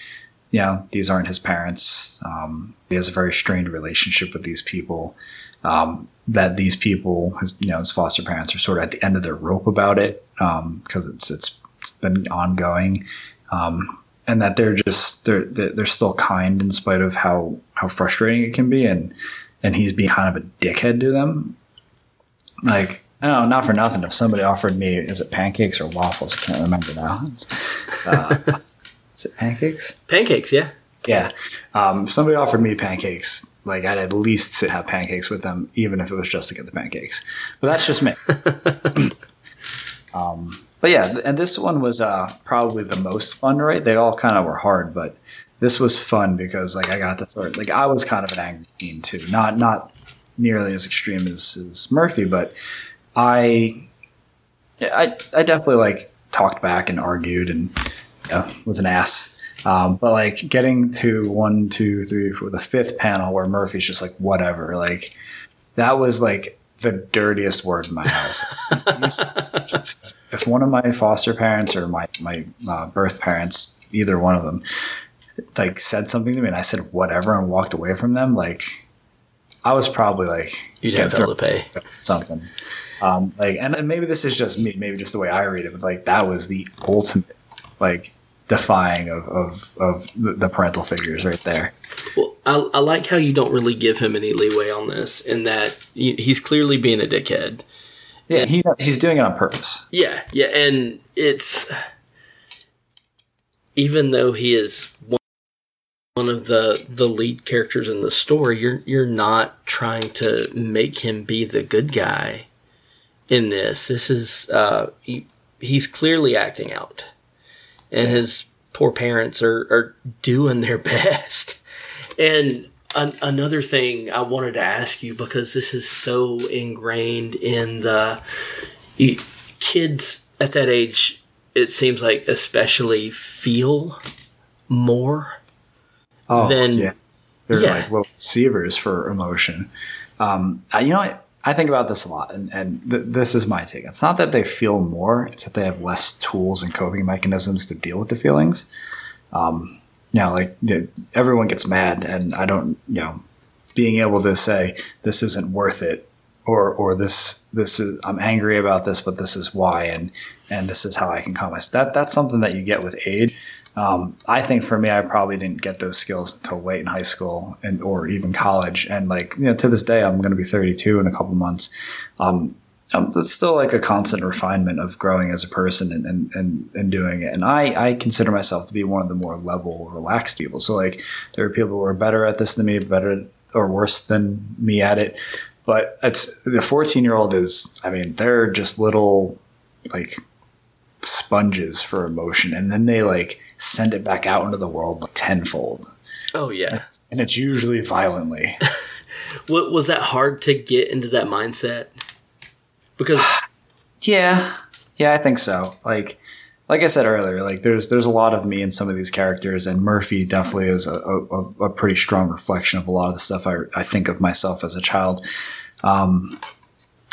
you know, these aren't his parents. Um, he has a very strained relationship with these people. Um, that these people, his, you know, his foster parents are sort of at the end of their rope about it because um, it's, it's, it's been ongoing. Um, and that they're just they're they're still kind in spite of how how frustrating it can be and and he's being kind of a dickhead to them like I don't know, not for nothing. If somebody offered me, is it pancakes or waffles? I can't remember now. Uh, is it pancakes? Pancakes, yeah. Yeah. Um, if somebody offered me pancakes, like I'd at least sit, have pancakes with them, even if it was just to get the pancakes. But that's just me. um, but yeah, and this one was uh, probably the most fun, right? They all kind of were hard, but this was fun because like I got to sort like I was kind of an angry teen too, not not nearly as extreme as, as Murphy, but I, I I definitely like talked back and argued and you know, was an ass. Um, but like getting to one, two, three, four, the fifth panel where Murphy's just like whatever, like that was like the dirtiest word in my house. if one of my foster parents or my my uh, birth parents, either one of them, like said something to me and I said whatever and walked away from them, like I was probably like you'd have to pay something. Um, like, and maybe this is just me, maybe just the way I read it, but like that was the ultimate, like defying of of, of the parental figures right there. Well, I, I like how you don't really give him any leeway on this, in that he's clearly being a dickhead. Yeah, he, he's doing it on purpose. Yeah, yeah, and it's even though he is one of the the lead characters in the story, you're you're not trying to make him be the good guy in this. This is uh, he, he's clearly acting out, and his poor parents are are doing their best. And an- another thing I wanted to ask you because this is so ingrained in the you, kids at that age, it seems like especially feel more oh, than yeah. They're yeah. like little receivers for emotion. Um, I, you know, I, I think about this a lot, and, and th- this is my take. It's not that they feel more; it's that they have less tools and coping mechanisms to deal with the feelings. Um, know, like everyone gets mad, and I don't, you know, being able to say this isn't worth it, or or this this is I'm angry about this, but this is why, and and this is how I can calm myself. That that's something that you get with age. Um, I think for me, I probably didn't get those skills until late in high school and or even college. And like you know, to this day, I'm going to be 32 in a couple months. Um, um, it's still like a constant refinement of growing as a person and, and, and, and doing it. And I, I consider myself to be one of the more level, relaxed people. So like there are people who are better at this than me, better or worse than me at it. But it's the 14 year old is, I mean, they're just little like sponges for emotion. And then they like send it back out into the world like tenfold. Oh yeah. And it's usually violently. what was that hard to get into that mindset? Because yeah, yeah, I think so. Like like I said earlier, like there's there's a lot of me in some of these characters, and Murphy definitely is a, a, a pretty strong reflection of a lot of the stuff I, I think of myself as a child. Um,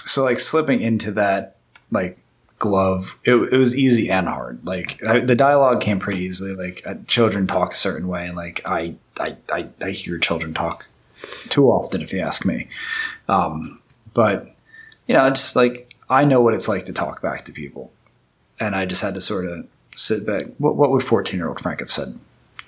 so like slipping into that like glove. It, it was easy and hard. Like I, the dialogue came pretty easily. Like uh, children talk a certain way, and like I, I, I, I hear children talk too often, if you ask me. Um, but you know, just like I know what it's like to talk back to people, and I just had to sort of sit back. What, what would fourteen year old Frank have said?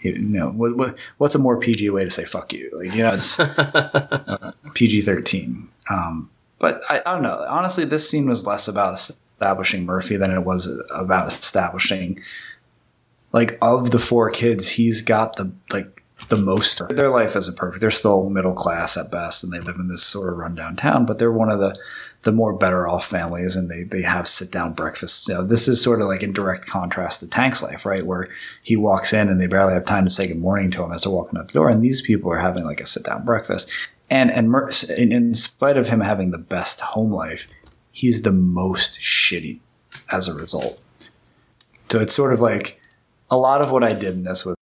You know, what, what, what's a more PG way to say "fuck you"? Like you know, it's uh, PG thirteen. Um, but I, I don't know. Honestly, this scene was less about establishing Murphy than it was about establishing like of the four kids, he's got the like the most. Their life isn't perfect. They're still middle class at best, and they live in this sort of rundown town. But they're one of the the more better off families, and they they have sit down breakfasts. Know, this is sort of like in direct contrast to Tank's life, right, where he walks in and they barely have time to say good morning to him as they're walking up the door, and these people are having like a sit down breakfast. And and in, in spite of him having the best home life, he's the most shitty as a result. So it's sort of like a lot of what I did in this was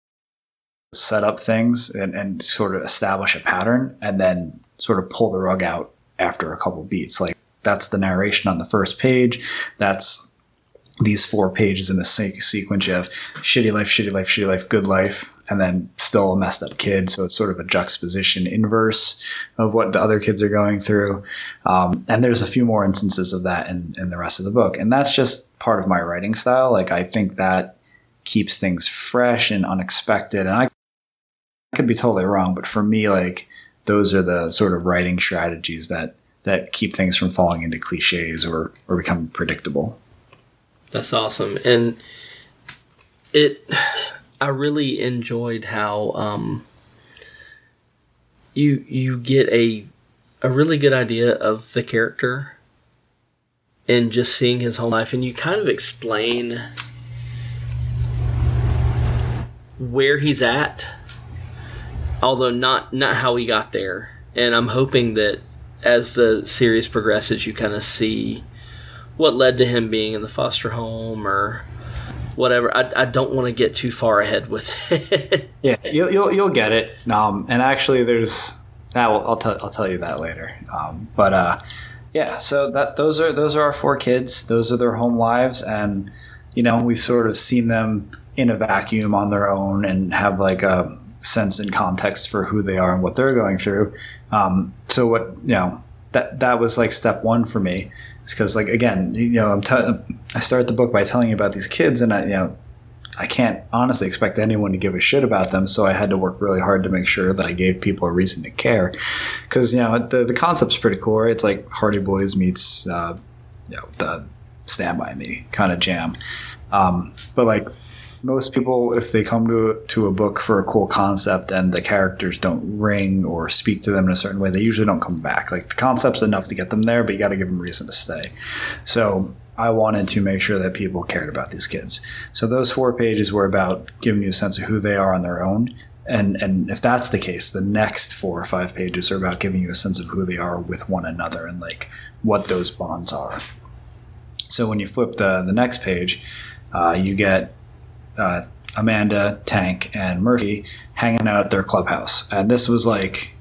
set up things and, and sort of establish a pattern and then sort of pull the rug out after a couple beats. Like that's the narration on the first page. That's these four pages in the sequence. You have shitty life, shitty life, shitty life, good life, and then still a messed up kid. So it's sort of a juxtaposition inverse of what the other kids are going through. Um, and there's a few more instances of that in, in the rest of the book. And that's just part of my writing style. Like I think that keeps things fresh and unexpected. And I could be totally wrong, but for me, like those are the sort of writing strategies that that keep things from falling into cliches or or become predictable. That's awesome, and it. I really enjoyed how um, you you get a a really good idea of the character and just seeing his whole life, and you kind of explain where he's at although not not how he got there. And I'm hoping that as the series progresses, you kind of see what led to him being in the foster home or whatever. I, I don't want to get too far ahead with it. yeah, you'll, you'll, you'll get it. Um, and actually, there's. I'll, I'll tell I'll tell you that later. Um, but uh, yeah, so that those are those are our four kids. Those are their home lives, and you know we've sort of seen them in a vacuum on their own and have like a sense and context for who they are and what they're going through. Um, so what you know that that was like step one for me, because like again you know I'm t- I start the book by telling you about these kids and I you know I can't honestly expect anyone to give a shit about them, so I had to work really hard to make sure that I gave people a reason to care. Because you know the the concept's pretty cool. It's like Hardy Boys meets uh, you know the Stand by Me kind of jam. Um, but like most people, if they come to to a book for a cool concept and the characters don't ring or speak to them in a certain way, they usually don't come back. Like the concept's enough to get them there, but you got to give them reason to stay. So I wanted to make sure that people cared about these kids. So those four pages were about giving you a sense of who they are on their own. And, and if that's the case, the next four or five pages are about giving you a sense of who they are with one another and like what those bonds are. So when you flip the, the next page, uh, you get uh, Amanda, Tank, and Murphy hanging out at their clubhouse. And this was like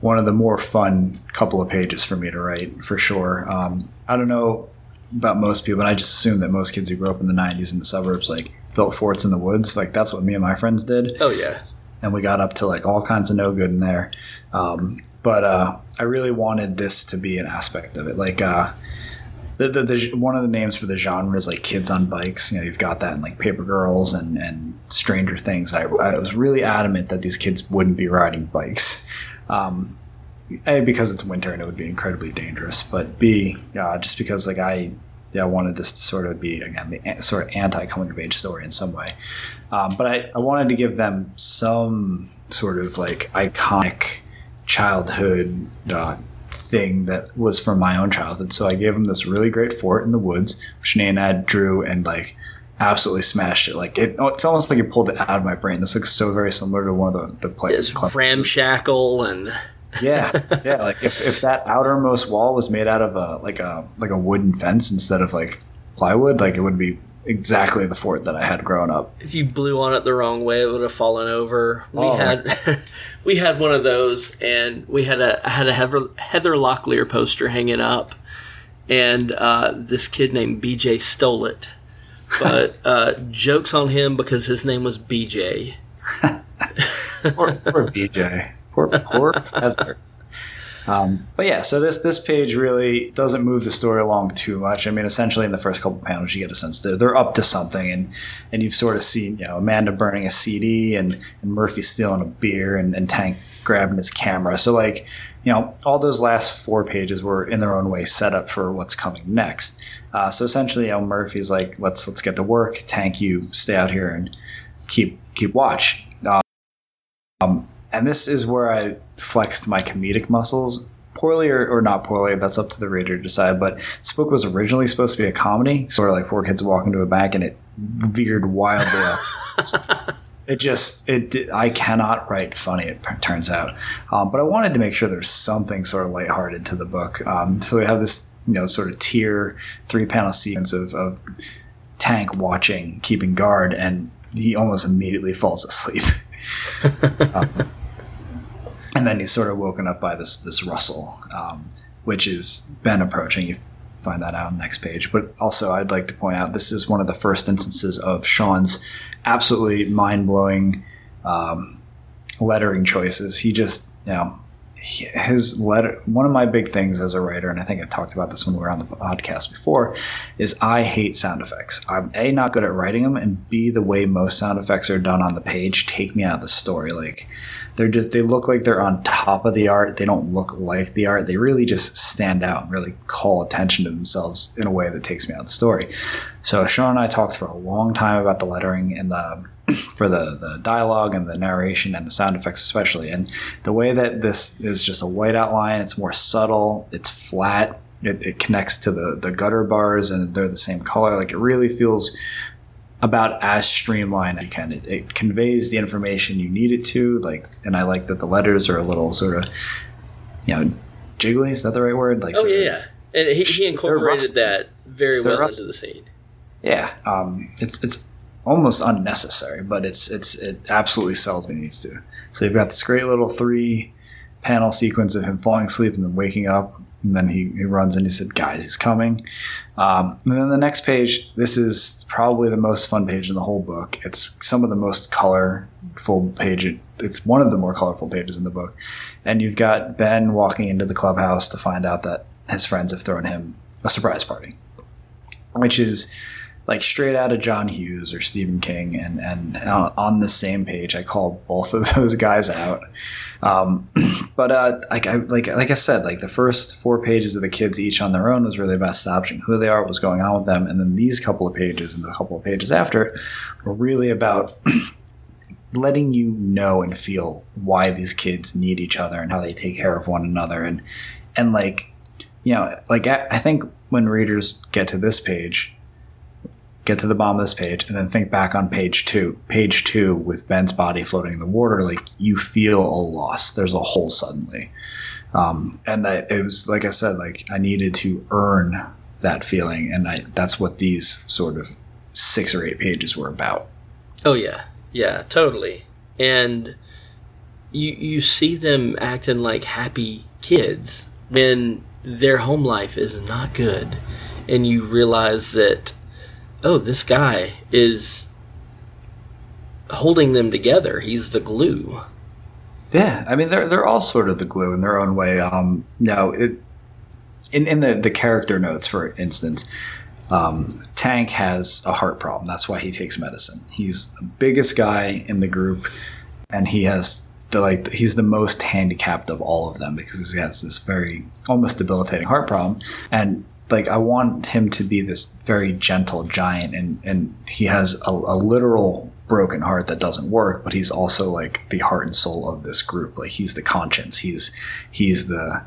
one of the more fun couple of pages for me to write, for sure. Um, I don't know about most people, but I just assume that most kids who grew up in the 90s in the suburbs, like, built forts in the woods. Like, that's what me and my friends did. Oh, yeah. And we got up to, like, all kinds of no good in there. Um, but uh, I really wanted this to be an aspect of it. Like, uh, the, the, the, one of the names for the genre is like kids on bikes. You know, you've got that in like Paper Girls and, and Stranger Things. I, I was really adamant that these kids wouldn't be riding bikes. Um, a because it's winter and it would be incredibly dangerous, but B uh, just because like I yeah, wanted this to sort of be again the sort of anti coming of age story in some way. Um, but I, I wanted to give them some sort of like iconic childhood uh, thing that was from my own childhood. So I gave him this really great fort in the woods, which Nenad drew and like absolutely smashed it. Like it, oh, it's almost like it pulled it out of my brain. This looks so very similar to one of the the players. It's ramshackle and yeah, yeah. Like if, if that outermost wall was made out of a like a like a wooden fence instead of like plywood, like it would be exactly the fort that I had growing up. If you blew on it the wrong way, it would have fallen over. We oh. had we had one of those, and we had a I had a Heather, Heather Locklear poster hanging up, and uh, this kid named BJ stole it. But uh, jokes on him because his name was BJ. poor, poor BJ. Poor, poor Heather. Um, but yeah, so this this page really doesn't move the story along too much. I mean, essentially in the first couple panels, you get a sense that they're up to something, and and you've sort of seen you know Amanda burning a CD and, and Murphy stealing a beer and, and Tank grabbing his camera. So like you know all those last four pages were in their own way set up for what's coming next. Uh, so essentially, you know Murphy's like let's let's get to work. Tank, you stay out here and keep keep watch. And this is where I flexed my comedic muscles poorly or, or not poorly. That's up to the reader to decide. But this book was originally supposed to be a comedy, sort of like four kids walk into a bank, and it veered wildly off. it just it I cannot write funny. It turns out, um, but I wanted to make sure there's something sort of lighthearted to the book. Um, so we have this you know sort of tier three panel sequence of, of Tank watching, keeping guard, and he almost immediately falls asleep. um, and then he's sort of woken up by this this rustle, um, which is Ben approaching. You find that out on the next page. But also, I'd like to point out this is one of the first instances of Sean's absolutely mind blowing um, lettering choices. He just, you know, his letter one of my big things as a writer and i think i talked about this when we were on the podcast before is i hate sound effects. I'm a not good at writing them and b the way most sound effects are done on the page take me out of the story. Like they're just they look like they're on top of the art. They don't look like the art. They really just stand out and really call attention to themselves in a way that takes me out of the story. So sean and i talked for a long time about the lettering and the for the, the dialogue and the narration and the sound effects especially. And the way that this is just a white outline it's more subtle it's flat it, it connects to the, the gutter bars and they're the same color. Like it really feels about as streamlined as you can. It, it conveys the information you need it to like and i like that the letters are a little sort of you know jiggly is that the right word? Like oh yeah, yeah. And he, he incorporated that very well into the scene. Yeah um, it's it's almost unnecessary, but it's it's it absolutely sells it needs to. So you've got this great little three panel sequence of him falling asleep and then waking up, and then he, he runs and he said, "Guys, he's coming." Um, and then the next page, this is probably the most fun page in the whole book. It's some of the most colorful page. It's one of the more colorful pages in the book, and you've got Ben walking into the clubhouse to find out that his friends have thrown him a surprise party, which is like straight out of John Hughes or Stephen King, and and on the same page, I call both of those guys out. Um, but uh, like I like like I said, like the first four pages of the kids each on their own was really about establishing who they are, what was going on with them, and then these couple of pages and the couple of pages after were really about. letting you know and feel why these kids need each other and how they take care of one another and and like you know like I, I think when readers get to this page get to the bottom of this page, and then think back on page two. Page two with Ben's body floating in the water, like you feel a loss. There's a hole suddenly, um, and that it was like I said, like I needed to earn that feeling, and I, that's what these sort of six or eight pages were about. Oh yeah, yeah, totally. And you you see them acting like happy kids when their home life is not good, and you realize that oh, this guy is holding them together. He's the glue. Yeah, I mean they're they're all sort of the glue in their own way. Um, no, it in in the the character notes, for instance, um, Tank has a heart problem. That's why he takes medicine. He's the biggest guy in the group, and he has the like he's the most handicapped of all of them because he has this very almost debilitating heart problem. And like I want him to be this very gentle giant, and and he has a, a, literal broken heart that doesn't work, but he's also like the heart and soul of this group. Like he's the conscience. He's he's the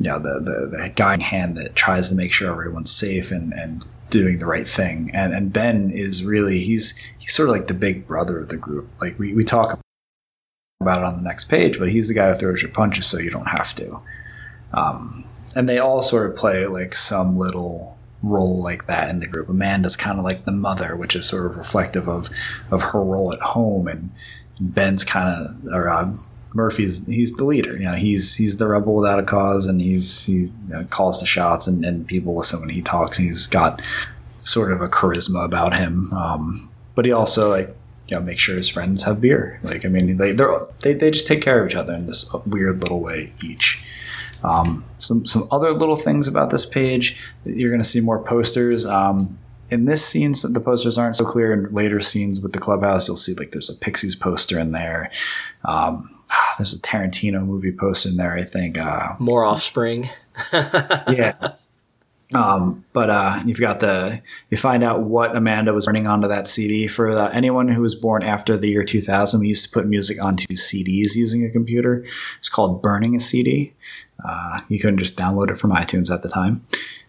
you know, the, the the guiding hand that tries to make sure everyone's safe and and doing the right thing. And and Ben is really he's he's sort of like the big brother of the group. Like we we talk about it on the next page, but he's the guy who throws your punches so you don't have to. Um, and they all sort of play like some little role like that in the group. Amanda's kind of like the mother, which is sort of reflective of of her role at home, and Ben's kind of or uh, Murphy's he's the leader. You know, he's he's the rebel without a cause, and he's he you know, calls the shots, and, and people listen when he talks. He's got sort of a charisma about him, um, but he also like you know make sure his friends have beer. Like I mean, they they they just take care of each other in this weird little way each. Um, some some other little things about this page. You're going to see more posters. Um, in this scene, the posters aren't so clear. In later scenes with the clubhouse, you'll see like there's a Pixies poster in there. Um, there's a Tarantino movie poster in there. I think uh, more Offspring. yeah. Um, but uh, you've got the you find out what Amanda was running onto that CD for uh, anyone who was born after the year 2000. We used to put music onto CDs using a computer. It's called burning a CD. Uh, you couldn't just download it from iTunes at the time.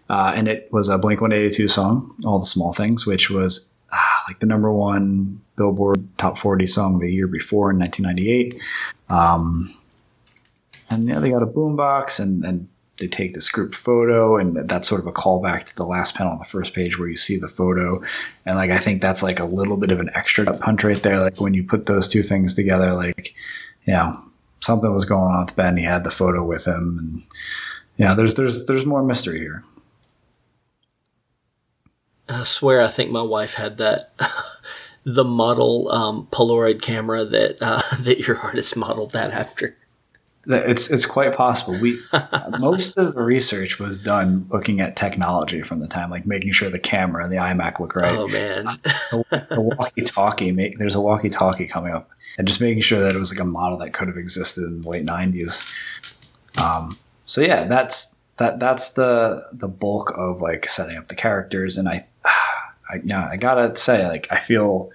Uh, and it was a Blink 182 song, All the Small Things, which was ah, like the number one Billboard Top 40 song the year before in 1998. Um, and yeah, they got a boombox and, and they take this group photo and that's sort of a callback to the last panel on the first page where you see the photo. And like i think that's like a little bit of an extra punch right there. Like when you put those two things together like you know something was going on with ben. He had the photo with him. And yeah there's there's there's more mystery here. I swear, I think my wife had that the model um, Polaroid camera that uh, that your artist modeled that after. It's it's quite possible. We most of the research was done looking at technology from the time, like making sure the camera and the iMac look right. Oh man, the, the walkie-talkie. There's a walkie-talkie coming up, and just making sure that it was like a model that could have existed in the late '90s. Um, so yeah, that's that that's the the bulk of like setting up the characters and i i yeah i gotta say like i feel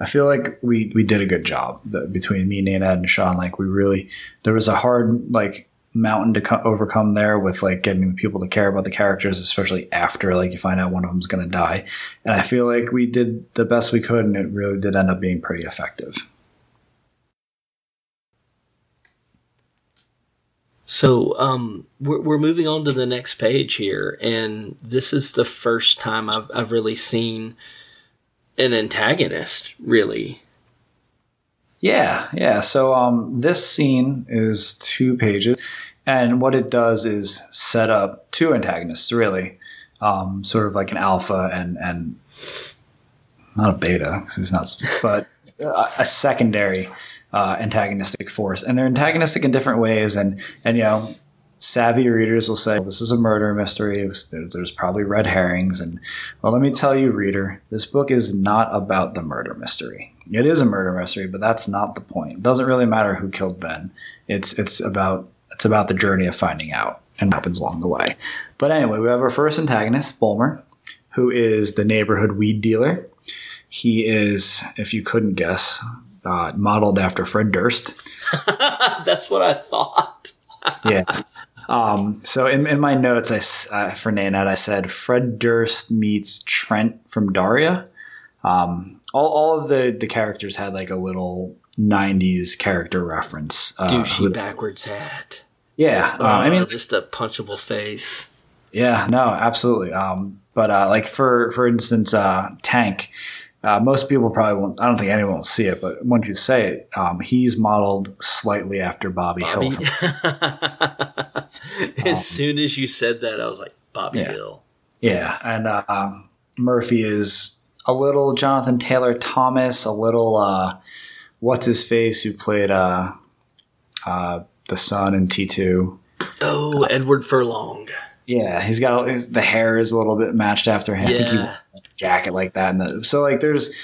i feel like we we did a good job the, between me Nenad and sean. Like we really there was a hard like mountain to co- overcome there with like getting people to care about the characters especially after like you find out one of them's to die. And i feel like we did the best we could and it really did end up being pretty effective. So um, we're, we're moving on to the next page here, and this is the first time I've, I've really seen an antagonist, really. Yeah, yeah. So um, this scene is two pages, and what it does is set up two antagonists, really, um, sort of like an alpha and and not a beta because he's not, but a, a secondary uh, antagonistic force, and they're antagonistic in different ways. And and you know, savvy readers will say well, this is a murder mystery. There's, there's probably red herrings. And well, let me tell you, reader, this book is not about the murder mystery. It is a murder mystery, but that's not the point. It doesn't really matter who killed Ben. It's it's about it's about the journey of finding out and what happens along the way. But anyway, we have our first antagonist, Bulmer, who is the neighborhood weed dealer. He is, if you couldn't guess, uh, modeled after Fred Durst. That's what I thought. yeah. Um, so in, in my notes, I uh, for Nenad, I said Fred Durst meets Trent from Daria. Um, all, all of the the characters had like a little '90s character reference. Uh, Douchey backwards hat. Yeah, uh, I mean, just a punchable face. Yeah, no, absolutely. Um, but uh, like for for instance, uh, Tank uh, most people probably won't. I don't think anyone will see it, but once you say it, um, he's modeled slightly after Bobby, Bobby. Hill. as um, soon as you said that, I was like, Bobby yeah. Hill. Yeah, and uh, Murphy is a little Jonathan Taylor Thomas, a little uh, what's his face who played uh, uh, the son in T two. Oh, Edward Furlong. Yeah, he's got his, the hair is a little bit matched after him. Yeah. I think he jacket like that. And the, so like there's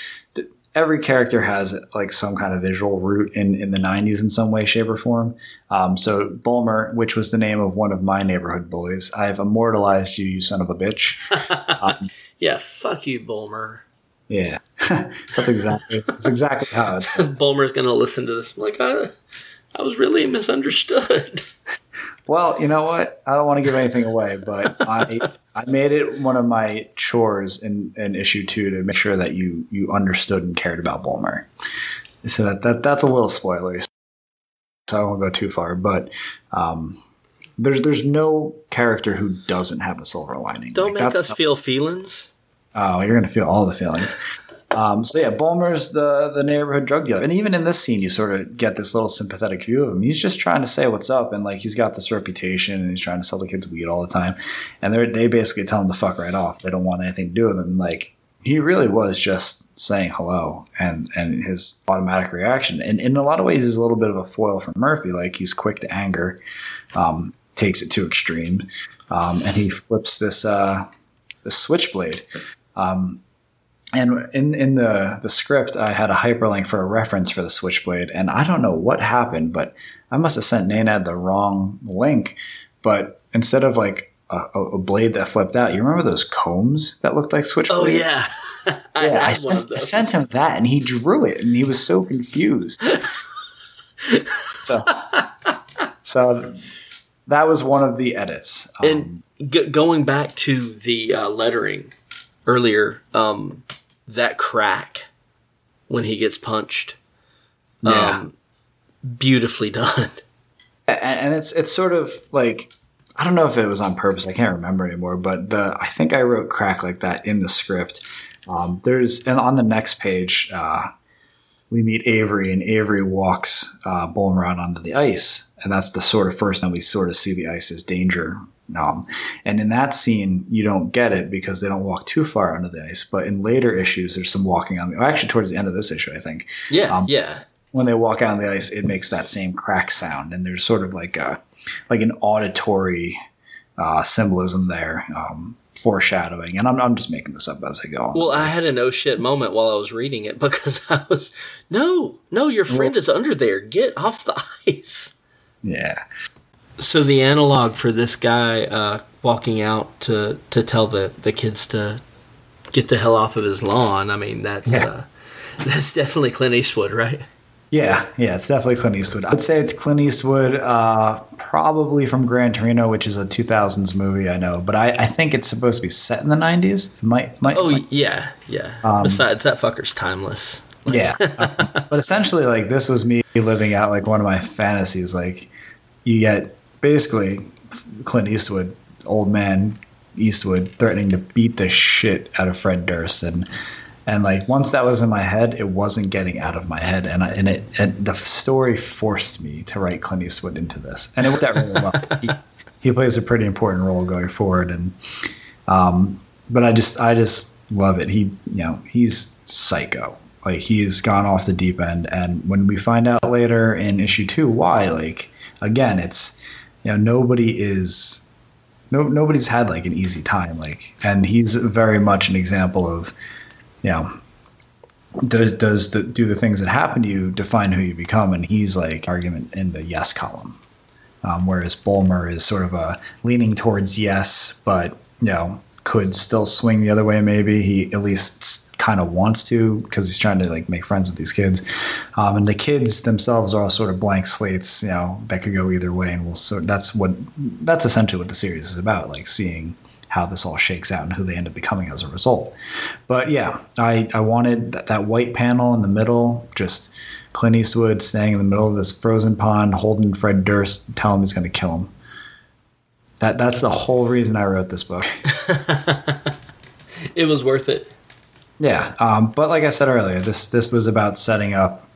every character has like some kind of visual root in, in the 90s in some way, shape, or form. Um, so Bulmer, which was the name of one of my neighborhood bullies, I've immortalized you, you son of a bitch. Um, yeah, fuck you, Bulmer. Yeah, that's exactly that's exactly how it's. Bulmer's gonna listen to this. I'm like, I, I was really misunderstood. Well, you know what? I don't want to give anything away, but I I made it one of my chores in, in issue two to make sure that you you understood and cared about Bulmer. So that, that that's a little spoiler. So I won't go too far, but um, there's there's no character who doesn't have a silver lining. Don't like, make us feel feelings. Oh, you're gonna feel all the feelings. Um, so yeah, Bulmer's the the neighborhood drug dealer, and even in this scene, you sort of get this little sympathetic view of him. He's just trying to say what's up, and like he's got this reputation, and he's trying to sell the kids weed all the time, and they they basically tell him to fuck right off. They don't want anything to do with him. Like he really was just saying hello, and and his automatic reaction, and in a lot of ways, is a little bit of a foil for Murphy. Like he's quick to anger, um, takes it to extreme, um, and he flips this uh, switchblade. Um, and in in the the script, I had a hyperlink for a reference for the Switchblade, and I don't know what happened, but I must have sent Nenad the wrong link. But instead of like a, a, blade that flipped out, you remember those combs that looked like switchblades? Oh yeah, I, yeah, I sent, I sent him that, and he drew it, and he was so confused. so, so that was one of the edits. Um, and g- going back to the uh, lettering earlier. Um, that crack when he gets punched. Yeah. Um, beautifully done. And it's it's sort of like I don't know if it was on purpose. I can't remember anymore. But the I think I wrote crack like that in the script. Um, there's and on the next page, uh, we meet Avery, and Avery walks uh, Bulmer out onto the ice, and that's the sort of first time we sort of see the ice as danger um, and in that scene, you don't get it because they don't walk too far under the ice. But in later issues, there's some walking on the. Actually, towards the end of this issue, I think. Yeah, um, yeah. When they walk out on the ice, it makes that same crack sound, and there's sort of like a, like an auditory uh, symbolism there, um, foreshadowing. And I'm, I'm just making this up as I go. Honestly. Well, I had a no shit moment while I was reading it because I was, no, no, your friend well, is under there. Get off the ice. Yeah. So the analog for this guy uh, walking out to to tell the the kids to get the hell off of his lawn. I mean, that's yeah. uh, that's definitely Clint Eastwood, right? Yeah, yeah, it's definitely Clint Eastwood. I'd say it's Clint Eastwood, uh, probably from Gran Torino, which is a 2000s movie, I know, but I, I think it's supposed to be set in the 90s. might, might. Oh might. yeah, yeah. Um, Besides, that fucker's timeless. yeah, um, but essentially, like this was me living out like one of my fantasies. Like you get basically Clint Eastwood, old man Eastwood, threatening to beat the shit out of Fred Durst, and and like once that was in my head, it wasn't getting out of my head, and I, and it and the story forced me to write Clint Eastwood into this, and it worked out really well. He, he plays a pretty important role going forward, and um, but I just I just love it. He you know he's psycho. Like he's gone off the deep end, and when we find out later in issue two why, like again, it's you know nobody is no nobody's had like an easy time like and he's very much an example of you know does does the, do the things that happen to you define who you become and he's like argument in the yes column. Um, whereas Bulmer is sort of a leaning towards yes but you know could still swing the other way maybe he at least kind of wants to because he's trying to like make friends with these kids. Um, and the kids themselves are all sort of blank slates, you know, that could go either way. And we'll sort that's what that's essentially what the series is about, like seeing how this all shakes out and who they end up becoming as a result. But yeah, I, I wanted that, that white panel in the middle, just Clint Eastwood staying in the middle of this frozen pond, holding Fred Durst, telling him he's going to kill him. That that's the whole reason I wrote this book. it was worth it. Yeah, um, but like I said earlier, this this was about setting up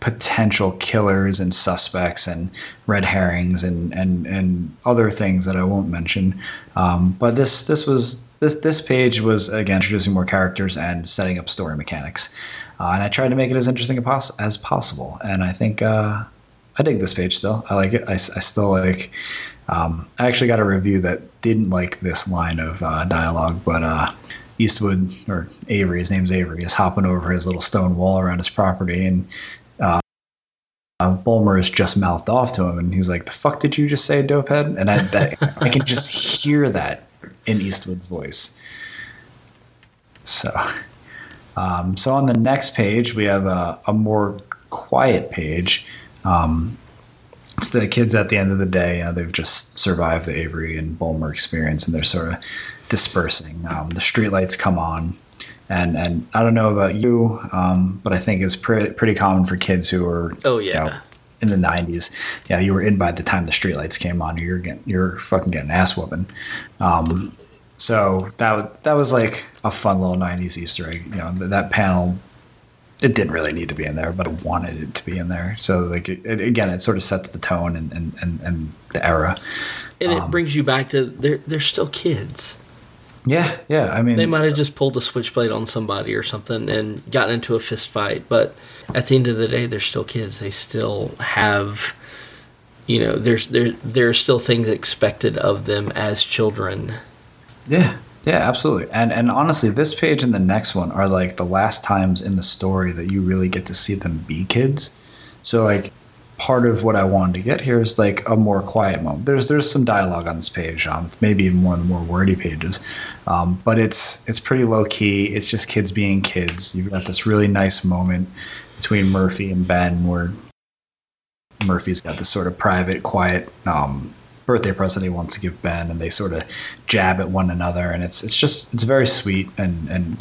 potential killers and suspects and red herrings and and and other things that I won't mention. Um, but this this was this this page was again introducing more characters and setting up story mechanics, uh, and I tried to make it as interesting as possible. And I think uh, I dig this page still. I like it. I, I still like. Um, I actually got a review that didn't like this line of uh, dialogue, but uh, Eastwood or Avery, his name's Avery, is hopping over his little stone wall around his property, and uh, uh, Bulmer is just mouthed off to him, and he's like, "The fuck did you just say, dopehead?" And I, that, I can just hear that in Eastwood's voice. So, um, so on the next page, we have a, a more quiet page. Um, it's the kids at the end of the day. Uh, they've just survived the Avery and Bulmer experience, and they're sort of dispersing. Um, the streetlights come on, and and I don't know about you, um, but I think it's pretty pretty common for kids who are oh yeah. You know, in the '90s, yeah, you were in by the time the streetlights came on. You're getting, you're fucking getting ass whooping. Um, So that that was like a fun little '90s Easter egg. You know, that panel it didn't really need to be in there, but I wanted it to be in there. So like it, it, again, it sort of sets the tone and and, and, and the era. And it um, brings you back to they're they're still kids. Yeah, yeah. I mean, they might have just pulled a switchblade on somebody or something and gotten into a fist fight, but at the end of the day, they're still kids. They still have, you know, there's there there are still things expected of them as children. Yeah, yeah, absolutely. And and honestly, this page and the next one are like the last times in the story that you really get to see them be kids. So like part of what I wanted to get here is like a more quiet moment. There's there's some dialogue on this page, um, maybe even more of the more wordy pages, um, but it's it's pretty low key. It's just kids being kids. You've got this really nice moment between Murphy and Ben where Murphy's got this sort of private, quiet um, birthday present he wants to give Ben, and they sort of jab at one another, and it's it's just it's very sweet and and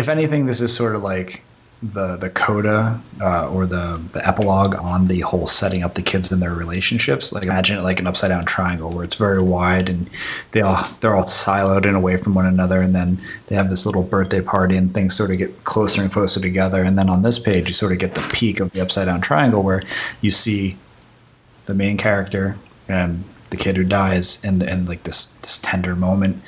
if anything, this is sort of like the the coda uh, or the the epilogue on the whole setting up the kids and their relationships. Like imagine it like an upside down triangle where it's very wide and they all they're all siloed and away from one another, and then they have this little birthday party and things sort of get closer and closer together. And then on this page, you sort of get the peak of the upside down triangle where you see the main character and the kid who dies and and like this this tender moment.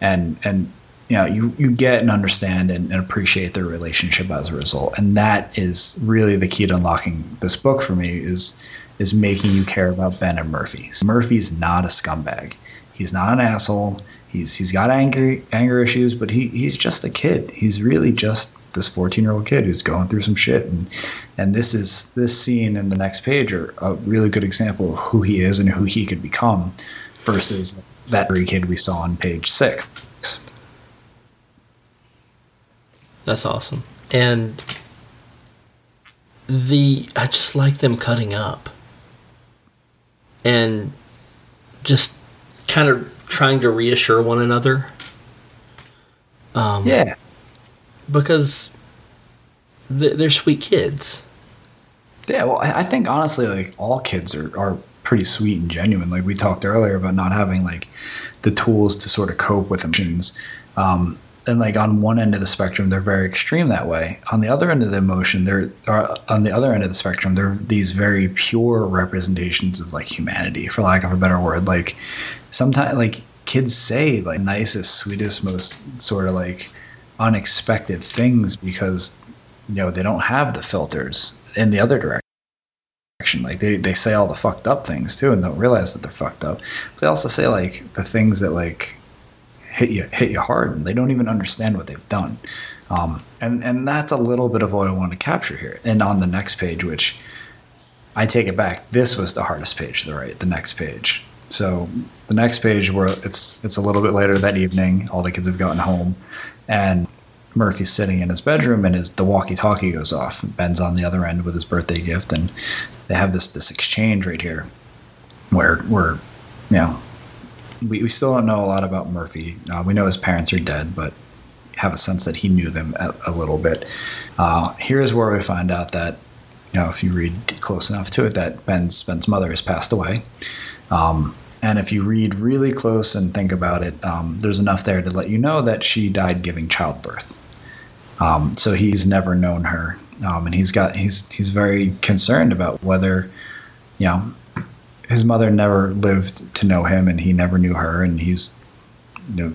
And and you know you you get and understand and, and, appreciate their relationship as a result. And that is really the key to unlocking this book for me is is making you care about ben and murphy. Murphy's not a scumbag. He's not an asshole. He's he's got anger anger issues but he he's just a kid. He's really just this 14 year old kid who's going through some shit and and this is this scene in the next page are a really good example of who he is and who he could become versus that very kid we saw on page six That's awesome. And the I just like them cutting up. And just kind of trying to reassure one another. Um, yeah. Because they're sweet kids. Yeah, well, I think honestly, like all kids are, are pretty sweet and genuine. Like we talked earlier about not having like the tools to sort of cope with emotions. Um, and like on one end of the spectrum they're very extreme that way on the other end of the emotion they're on the other end of the spectrum they're these very pure representations of like humanity for lack of a better word like sometimes like kids say like nicest sweetest most sort of like unexpected things because you know they don't have the filters in the other direction like they, they say all the fucked up things too and don't realize that they're fucked up but they also say like the things that like hit you hit you hard, and they don't even understand what they've done. Um, and and that's a little bit of what I want to capture here. And on the next page, which I take it back, this was the hardest page to write. The next page. So the next page where it's it's a little bit later that evening, all the kids have gotten home, and Murphy's sitting in his bedroom, and his the walkie-talkie goes off. Ben's on the other end with his birthday gift, and they have this this exchange right here, where where you know we, we still don't know a lot about Murphy. Uh, we know his parents are dead, but have a sense that he knew them a, a little bit. Uh, here's where we find out that, you know, if you read close enough to it, that Ben's Ben's mother has passed away. Um, and if you read really close and think about it, um, there's enough there to let you know that she died giving childbirth. Um, so he's never known her, um, and he's got he's he's very concerned about whether, you know, his mother never lived to know him, and he never knew her, and he's you know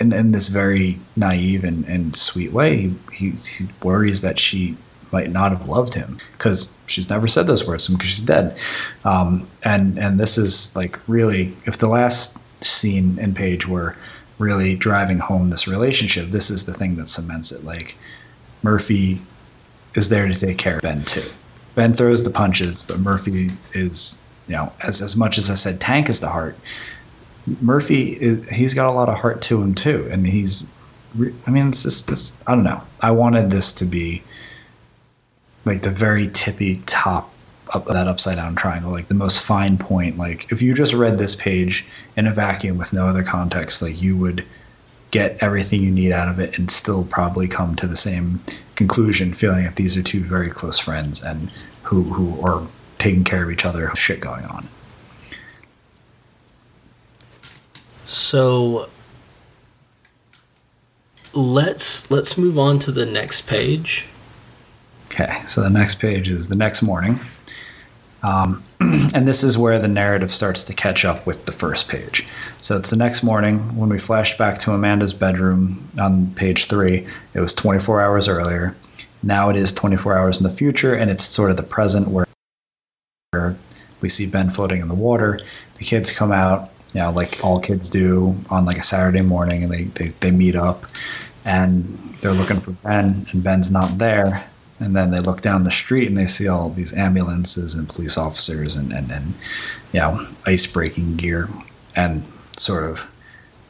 in, in this very naive and, and sweet way, he, he, he worries that she might not have loved him because she's never said those words to him because she's dead. Um, and and this is like really, if the last scene and page were really driving home this relationship, this is the thing that cements it. Like Murphy is there to take care of Ben too. Ben throws the punches, but Murphy is you know, as as much as I said, Tank is the heart. Murphy, he's got a lot of heart to him too, and he's. I mean, it's just this. I don't know. I wanted this to be like the very tippy top of that upside down triangle, like the most fine point. Like if you just read this page in a vacuum with no other context, like you would get everything you need out of it and still probably come to the same conclusion, feeling that these are two very close friends and who who are taking care of each other, shit going on. So, let's let's move on to the next page. Okay, so the next page is the next morning. Um, and this is where the narrative starts to catch up with the first page. So it's the next morning when we flashed back to Amanda's bedroom on page three. It was 24 hours earlier. Now it is 24 hours in the future, and it's sort of the present where we see Ben floating in the water. The kids come out, you know, like all kids do on like a Saturday morning, and they, they, they meet up and they're looking for Ben, and Ben's not there. And then they look down the street and they see all these ambulances and police officers and, and, and you know, ice breaking gear. And sort of,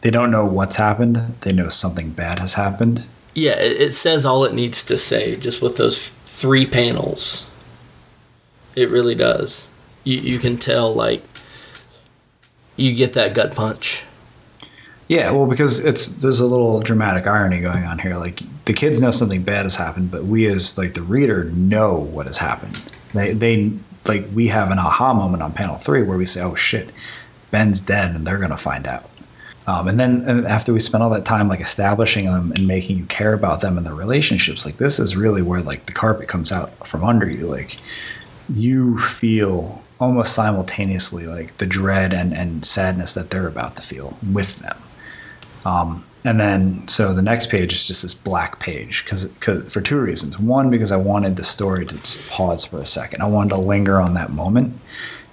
they don't know what's happened. They know something bad has happened. Yeah, it, says all it needs to say just with those three panels. It really does. You, you can tell, like, you get that gut punch. Yeah, well, because it's there's a little dramatic irony going on here. Like the kids know something bad has happened, but we as like the reader know what has happened. They they like we have an aha moment on panel three where we say, "Oh shit, Ben's dead," and they're gonna find out. Um, and then and after we spend all that time like establishing them and making you care about them and their relationships, like this is really where like the carpet comes out from under you. Like you feel almost simultaneously like the dread and, and sadness that they're about to feel with them. Um, and then, so the next page is just this black page because for two reasons. One, because I wanted the story to just pause for a second. I wanted to linger on that moment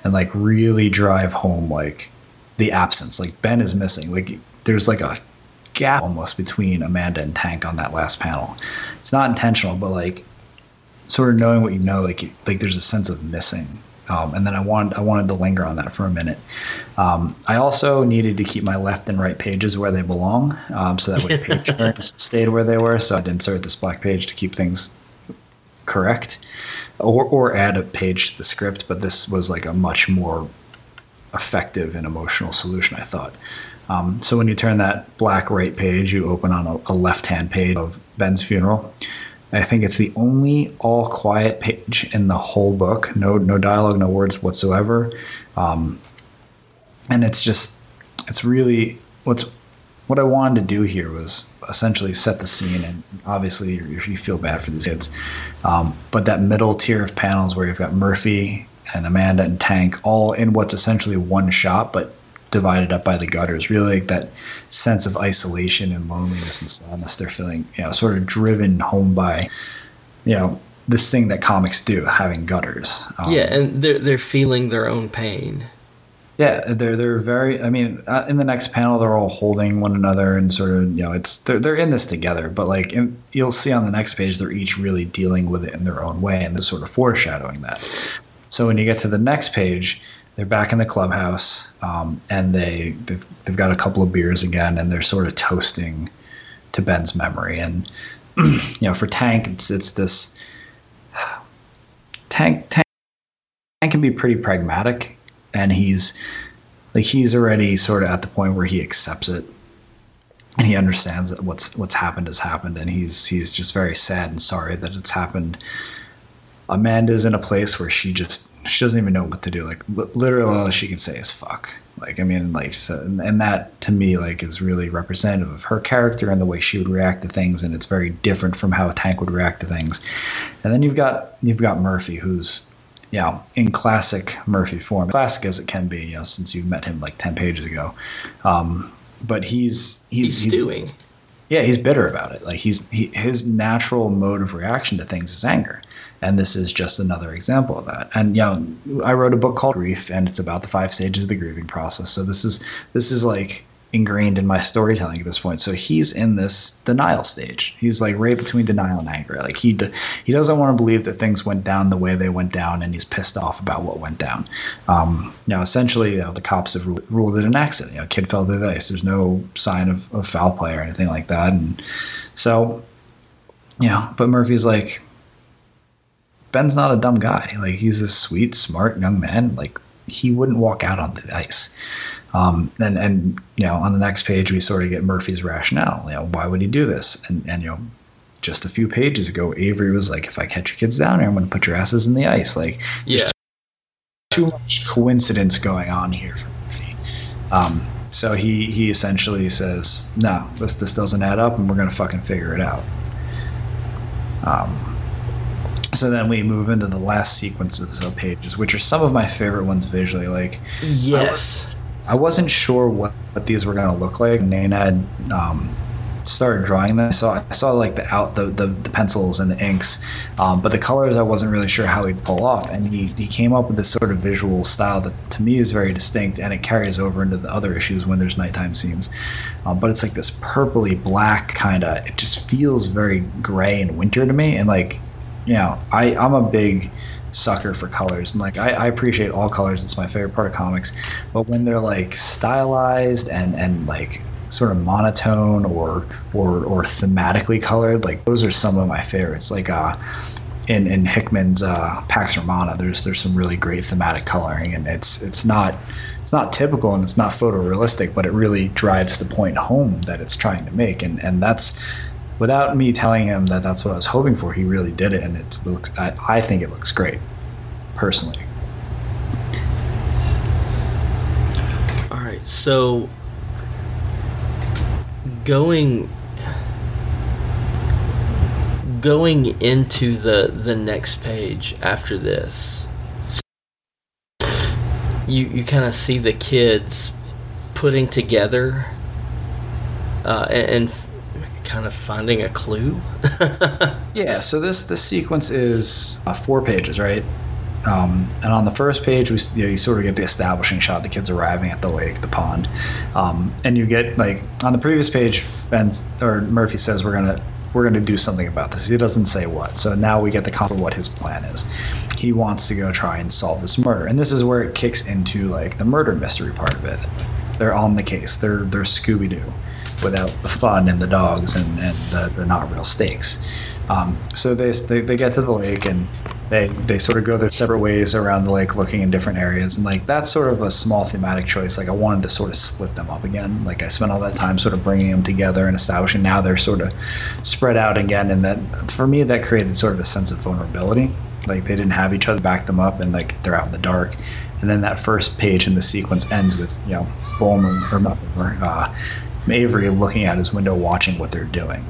and like really drive home like the absence. Like Ben is missing. Like there's like a gap almost between Amanda and Tank on that last panel. It's not intentional, but like sort of knowing what you know, like like there's a sense of missing um, and then I wanted I wanted to linger on that for a minute. Um, I also needed to keep my left and right pages where they belong, um, so that way page turns stayed where they were. So I'd insert this black page to keep things correct, or or add a page to the script. But this was like a much more effective and emotional solution, I thought. Um, so when you turn that black right page, you open on a, a left hand page of Ben's funeral. I think it's the only all quiet page in the whole book. No, no dialogue, no words whatsoever. Um, and it's just, it's really what's what I wanted to do here was essentially set the scene, and obviously you, feel bad for these kids. Um, but that middle tier of panels where you've got Murphy and Amanda and Tank all in what's essentially one shot, but divided up by the gutters. Really, like that sense of isolation and loneliness and sadness they're feeling, you know, sort of driven home by, you know, this thing that comics do, having gutters. Um, yeah, and they're they're feeling their own pain. Yeah, they're they're very. I mean, uh, in the next panel, they're all holding one another and sort of, you know, it's they're they're in this together. But like, in, you'll see on the next page, they're each really dealing with it in their own way, and this sort of foreshadowing that. So when you get to the next page, they're back in the clubhouse, um, and they they've, they've got a couple of beers again, and they're sort of toasting to Ben's memory. And you know, for Tank, it's it's this Tank Tank, Tank can be pretty pragmatic, and he's like he's already sort of at the point where he accepts it and he understands that what's what's happened has happened and he's he's just very sad and sorry that it's happened amanda's in a place where she just she doesn't even know what to do. Like literally, all she can say is "fuck." Like I mean, like so, and, and that to me like is really representative of her character and the way she would react to things, and it's very different from how Tank would react to things. And then you've got you've got Murphy, who's you know, in classic Murphy form, classic as it can be, you know, since you met him like ten pages ago. Um, but he's he's, he's doing. Yeah, he's bitter about it. Like he's he, his natural mode of reaction to things is anger and this is just another example of that. And you know i wrote a book called grief and it's about the five stages of the grieving process. So this is this is like ingrained in my storytelling at this point. So he's in this denial stage. He's like right between denial and anger. Like he he doesn't want to believe that things went down the way they went down and he's pissed off about what went down. Um, now essentially you know, the cops have ruled, ruled it an accident. You know kid fell through the ice. There's no sign of, of foul play or anything like that. And so yeah but murphy's like Ben's not a dumb guy. Like he's a sweet, smart young man. Like he wouldn't walk out on the ice. Um, and and you know, on the next page, we sort of get Murphy's rationale. You know, why would he do this? And and you know, just a few pages ago, Avery was like, "If I catch your kids down here, I'm going to put your asses in the ice." Like, yeah, too much coincidence going on here for Murphy. Um, So he he essentially says, "No, this this doesn't add up, and we're gonna fucking figure it out." Um, so then we move into the last sequences of pages, which are some of my favorite ones visually. Like, Yes. I wasn't sure what, what these were gonna look like. Nenad had um, started drawing them. I saw I saw like the out the, the, the pencils and the inks, um, but the colors I wasn't really sure how he'd pull off. And he, he came up with this sort of visual style that to me is very distinct, and it carries over into the other issues when there's nighttime scenes. Um, but it's like this purpley black kind of. It just feels very gray and winter to me, and like know, I I'm a big sucker for colors and like I, I appreciate all colors. It's my favorite part of comics. But when they're like stylized and and like sort of monotone or or or thematically colored like those are some of my favorites. Like uh in in hickman's uh pax romana there's there's some really great thematic coloring and it's it's not it's not typical and it's not photorealistic but it really drives the point home that it's trying to make and and that's without me telling him that that's what I was hoping for, he really did it, and it looks. I, I think it looks great, personally. All right. So going going into the the next page after this you you kind of see the kids putting together uh, and, and kind of finding a clue Yeah. So this this sequence is uh, four pages, right? Um, and on the first page, we you, know, you sort of get the establishing shot, the kids arriving at the lake, the pond, um, and you get like on the previous page, Ben or Murphy says we're gonna we're gonna do something about this. He doesn't say what. So now we get the concept of what his plan is. He wants to go try and solve this murder, and this is where it kicks into like the murder mystery part of it. They're on the case. They're they're Scooby Doo, without the fun and the dogs and and the, the not real stakes. Um, so they, they they get to the lake and they they sort of go their separate ways around the lake, looking in different areas. And like that's sort of a small thematic choice. Like I wanted to sort of split them up again. Like I spent all that time sort of bringing them together and establishing. Now they're sort of spread out again, and that for me that created sort of a sense of vulnerability. Like they didn't have each other back them up, and like they're out in the dark. And then that first page in the sequence ends with you know Bulmer or not uh, Avery looking out his window, watching what they're doing.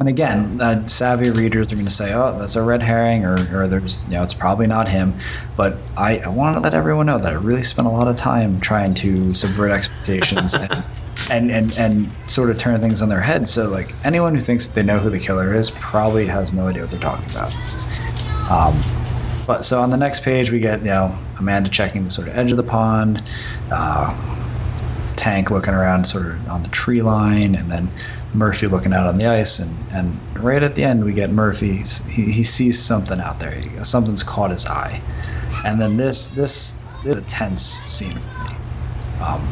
And again, uh, savvy readers are going to say, "Oh, that's a red herring," or, or "There's, you know, it's probably not him." But I, I want to let everyone know that I really spent a lot of time trying to subvert expectations and, and, and and sort of turn things on their head. So, like anyone who thinks they know who the killer is probably has no idea what they're talking about. Um, but so on the next page, we get you know Amanda checking the sort of edge of the pond. Uh, Tank looking around sort of on the tree line, and then Murphy looking out on the ice, and, and right at the end we get Murphy. He, he sees something out there. Something's caught his eye, and then this this, this is a tense scene for me. Um,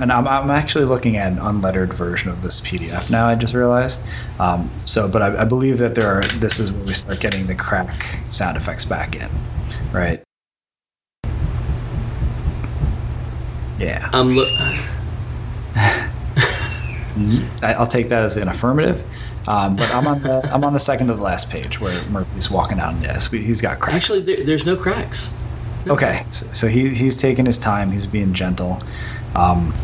and I'm, I'm actually looking at an unlettered version of this PDF now. I just realized. Um, so, but I, I believe that there are. This is where we start getting the crack sound effects back in, right? Yeah. i'm look I'll take that as an affirmative. Um, but I'm on the I'm on the second to the last page where Murphy's walking out, and yes, he's got cracks. actually there, there's no cracks Okay, so, so he he's taking his time. He's being gentle, um,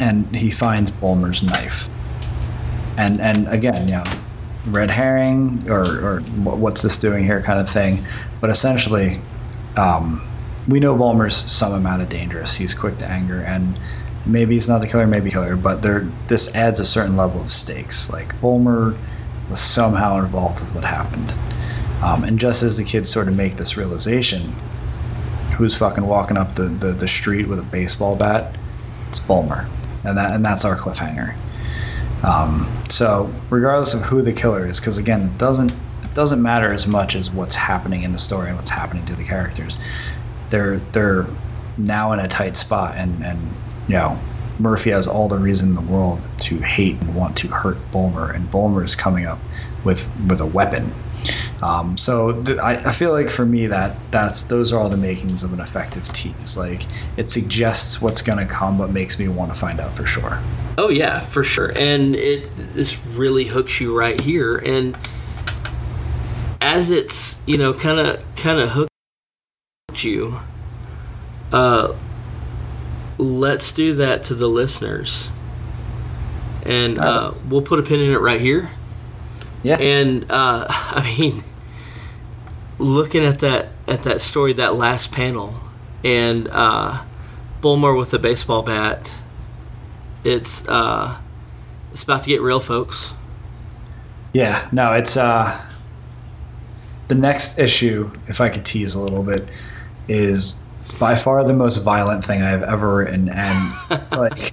and he finds Bulmer's knife. And and again, you know, red herring or or what's this doing here kind of thing. But essentially, um, we know Bulmer's some amount of dangerous. He's quick to anger, and maybe he's not the killer, maybe killer. But there, this adds a certain level of stakes. Like Bulmer was somehow involved with what happened. Um, and just as the kids sort of make this realization, who's fucking walking up the, the, the street with a baseball bat? It's Bulmer, and that and that's our cliffhanger. Um, so regardless of who the killer is, because again, it doesn't it doesn't matter as much as what's happening in the story and what's happening to the characters. They're they're now in a tight spot, and and you know Murphy has all the reason in the world to hate and want to hurt Bulmer, and Bulmer is coming up with with a weapon. Um, so th- I, I feel like for me that that's those are all the makings of an effective tease. Like it suggests what's gonna come, but makes me want to find out for sure. Oh yeah, for sure. And it this really hooks you right here and as it's, you know, kind of kind of hooked you uh let's do that to the listeners. And uh, we'll put a pin in it right here. Yeah. And uh, I mean, looking at that at that story, that last panel, and uh, Bulmer with the baseball bat, it's uh, it's about to get real, folks. Yeah, no, it's uh the next issue, if I could tease a little bit, is by far the most violent thing I've ever written and like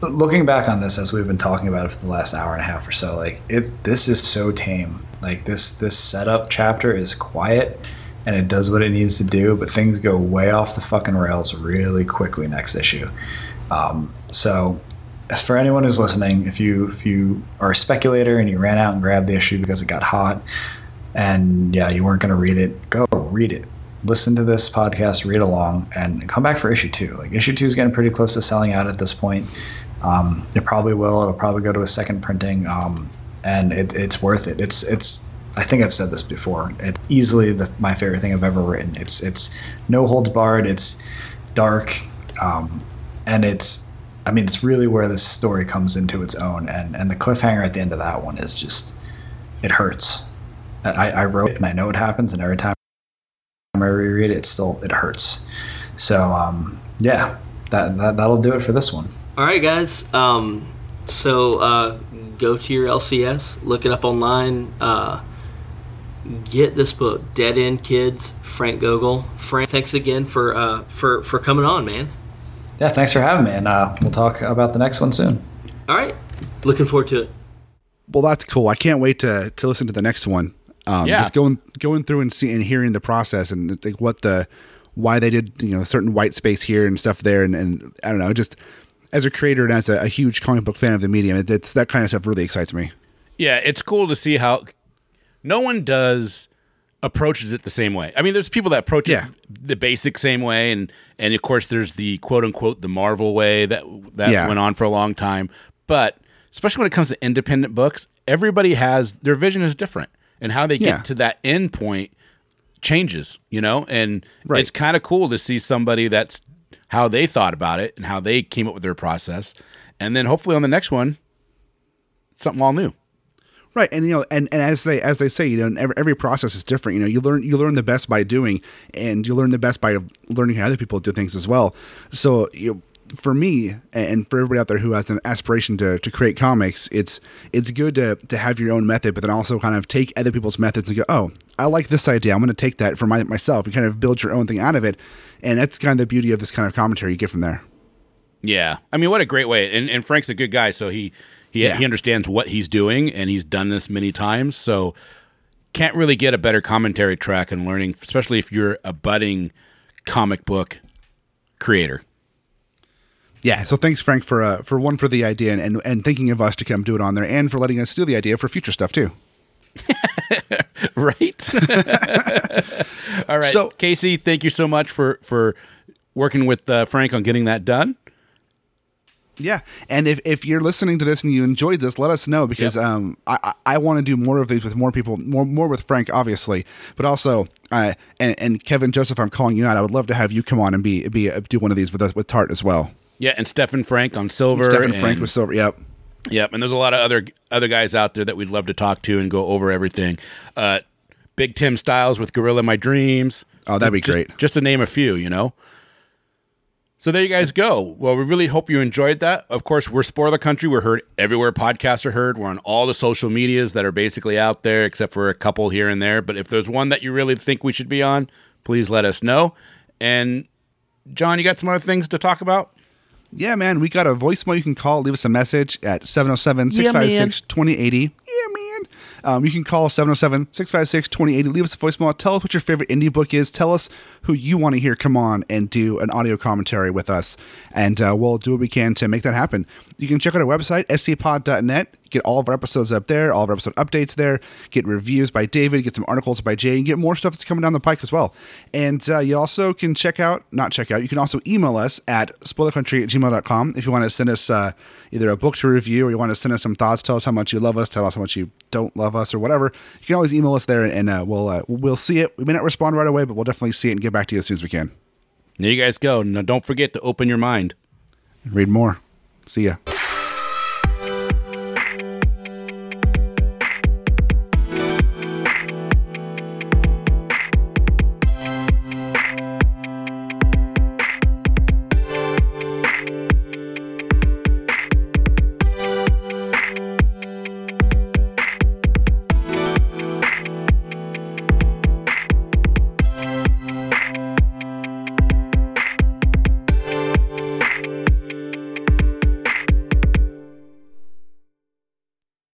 looking back on this as we've been talking about it for the last hour and a half or so, like it this is so tame. Like this this setup chapter is quiet and it does what it needs to do, but things go way off the fucking rails really quickly next issue. Um, so for anyone who's listening, if you if you are a speculator and you ran out and grabbed the issue because it got hot, and yeah, you weren't going to read it, go read it. Listen to this podcast, read along, and come back for issue two. Like issue two is getting pretty close to selling out at this point. Um, it probably will. It'll probably go to a second printing, um, and it, it's worth it. It's it's. I think I've said this before. It's easily the, my favorite thing I've ever written. It's it's no holds barred. It's dark, um, and it's. I mean, it's really where this story comes into its own, and and the cliffhanger at the end of that one is just. It hurts. I, I wrote it, and I know it happens, and every time I reread it, it still it hurts. So um, yeah, that, that that'll do it for this one. All right, guys. Um, so uh, go to your LCS, look it up online. Uh, get this book, Dead End Kids, Frank Gogol. Frank, thanks again for uh, for for coming on, man. Yeah, thanks for having me, and uh, we'll talk about the next one soon. All right, looking forward to it. Well, that's cool. I can't wait to to listen to the next one. Um, Yeah. Just going going through and seeing and hearing the process and like what the why they did you know certain white space here and stuff there and, and I don't know just as a creator and as a, a huge comic book fan of the medium, it, it's that kind of stuff really excites me. Yeah, it's cool to see how no one does approaches it the same way. I mean, there's people that approach Yeah. it the basic same way, and and of course there's the quote unquote the Marvel way that that Yeah. went on for a long time. But especially when it comes to independent books, everybody has their vision is different, and how they get Yeah. to that end point changes. You know, and Right. it's kind of cool to see somebody that's how they thought about it and how they came up with their process, and then hopefully on the next one, something all new. Right, and you know, and, and as they as they say, you know, every, every process is different. You know, you learn you learn the best by doing, and you learn the best by learning how other people do things as well. So, you know, for me and for everybody out there who has an aspiration to, to create comics, it's it's good to to have your own method, but then also kind of take other people's methods and go, oh, I like this idea. I'm going to take that for my, myself and kind of build your own thing out of it. And that's kind of the beauty of this kind of commentary you get from there. Yeah, I mean, what a great way! And, and Frank's a good guy, so he he Yeah. he understands what he's doing, and he's done this many times. So can't really get a better commentary track and learning, especially if you're a budding comic book creator. Yeah, so thanks Frank for uh, for one for the idea and, and and thinking of us to come do it on there, and for letting us steal the idea for future stuff too. right? All right, So- Casey, thank you so much for for working with uh, Frank on getting that done. Yeah, and if, if you're listening to this and you enjoyed this, let us know because Yep. um I, I, I want to do more of these with more people, more more with Frank, obviously, but also uh and, and Kevin Joseph, I'm calling you out. I would love to have you come on and be be uh, do one of these with us with Tart as well. Yeah, and Stephan Franck on Silver. Stephan Franck with Silver. Yep. Yep, and there's a lot of other other guys out there that we'd love to talk to and go over everything. Uh, Big Tim Styles with Gorilla My Dreams. Oh, that'd be Just- great. Just to name a few, you know. So there you guys go. Well, we really hope you enjoyed that. Of course, we're Spoiler Country. We're heard everywhere podcasts are heard. We're on all the social medias that are basically out there, except for a couple here and there. But if there's one that you really think we should be on, please let us know. And John, you got some other things to talk about? Yeah, man, we got a voicemail you can call. Leave us a message at 707 656 2080. Yeah, man. Um, you can call 707 656 2080. Leave us a voicemail. Tell us what your favorite indie book is. Tell us who you want to hear come on and do an audio commentary with us. And uh, we'll do what we can to make that happen. You can check out our website, scpod.net. Get all of our episodes up there, all of our episode updates there. Get reviews by David, get some articles by Jay, and get more stuff that's coming down the pike as well. And uh, you also can check out, not check out, you can also email us at spoilercountry at gmail.com if you want to send us uh, either a book to review or you want to send us some thoughts, tell us how much you love us, tell us how much you don't love us or whatever. You can always email us there and uh, we'll, uh, we'll see it. We may not respond right away, but we'll definitely see it and get back to you as soon as we can. There you guys go. Now, don't forget to open your mind. Read more. See ya.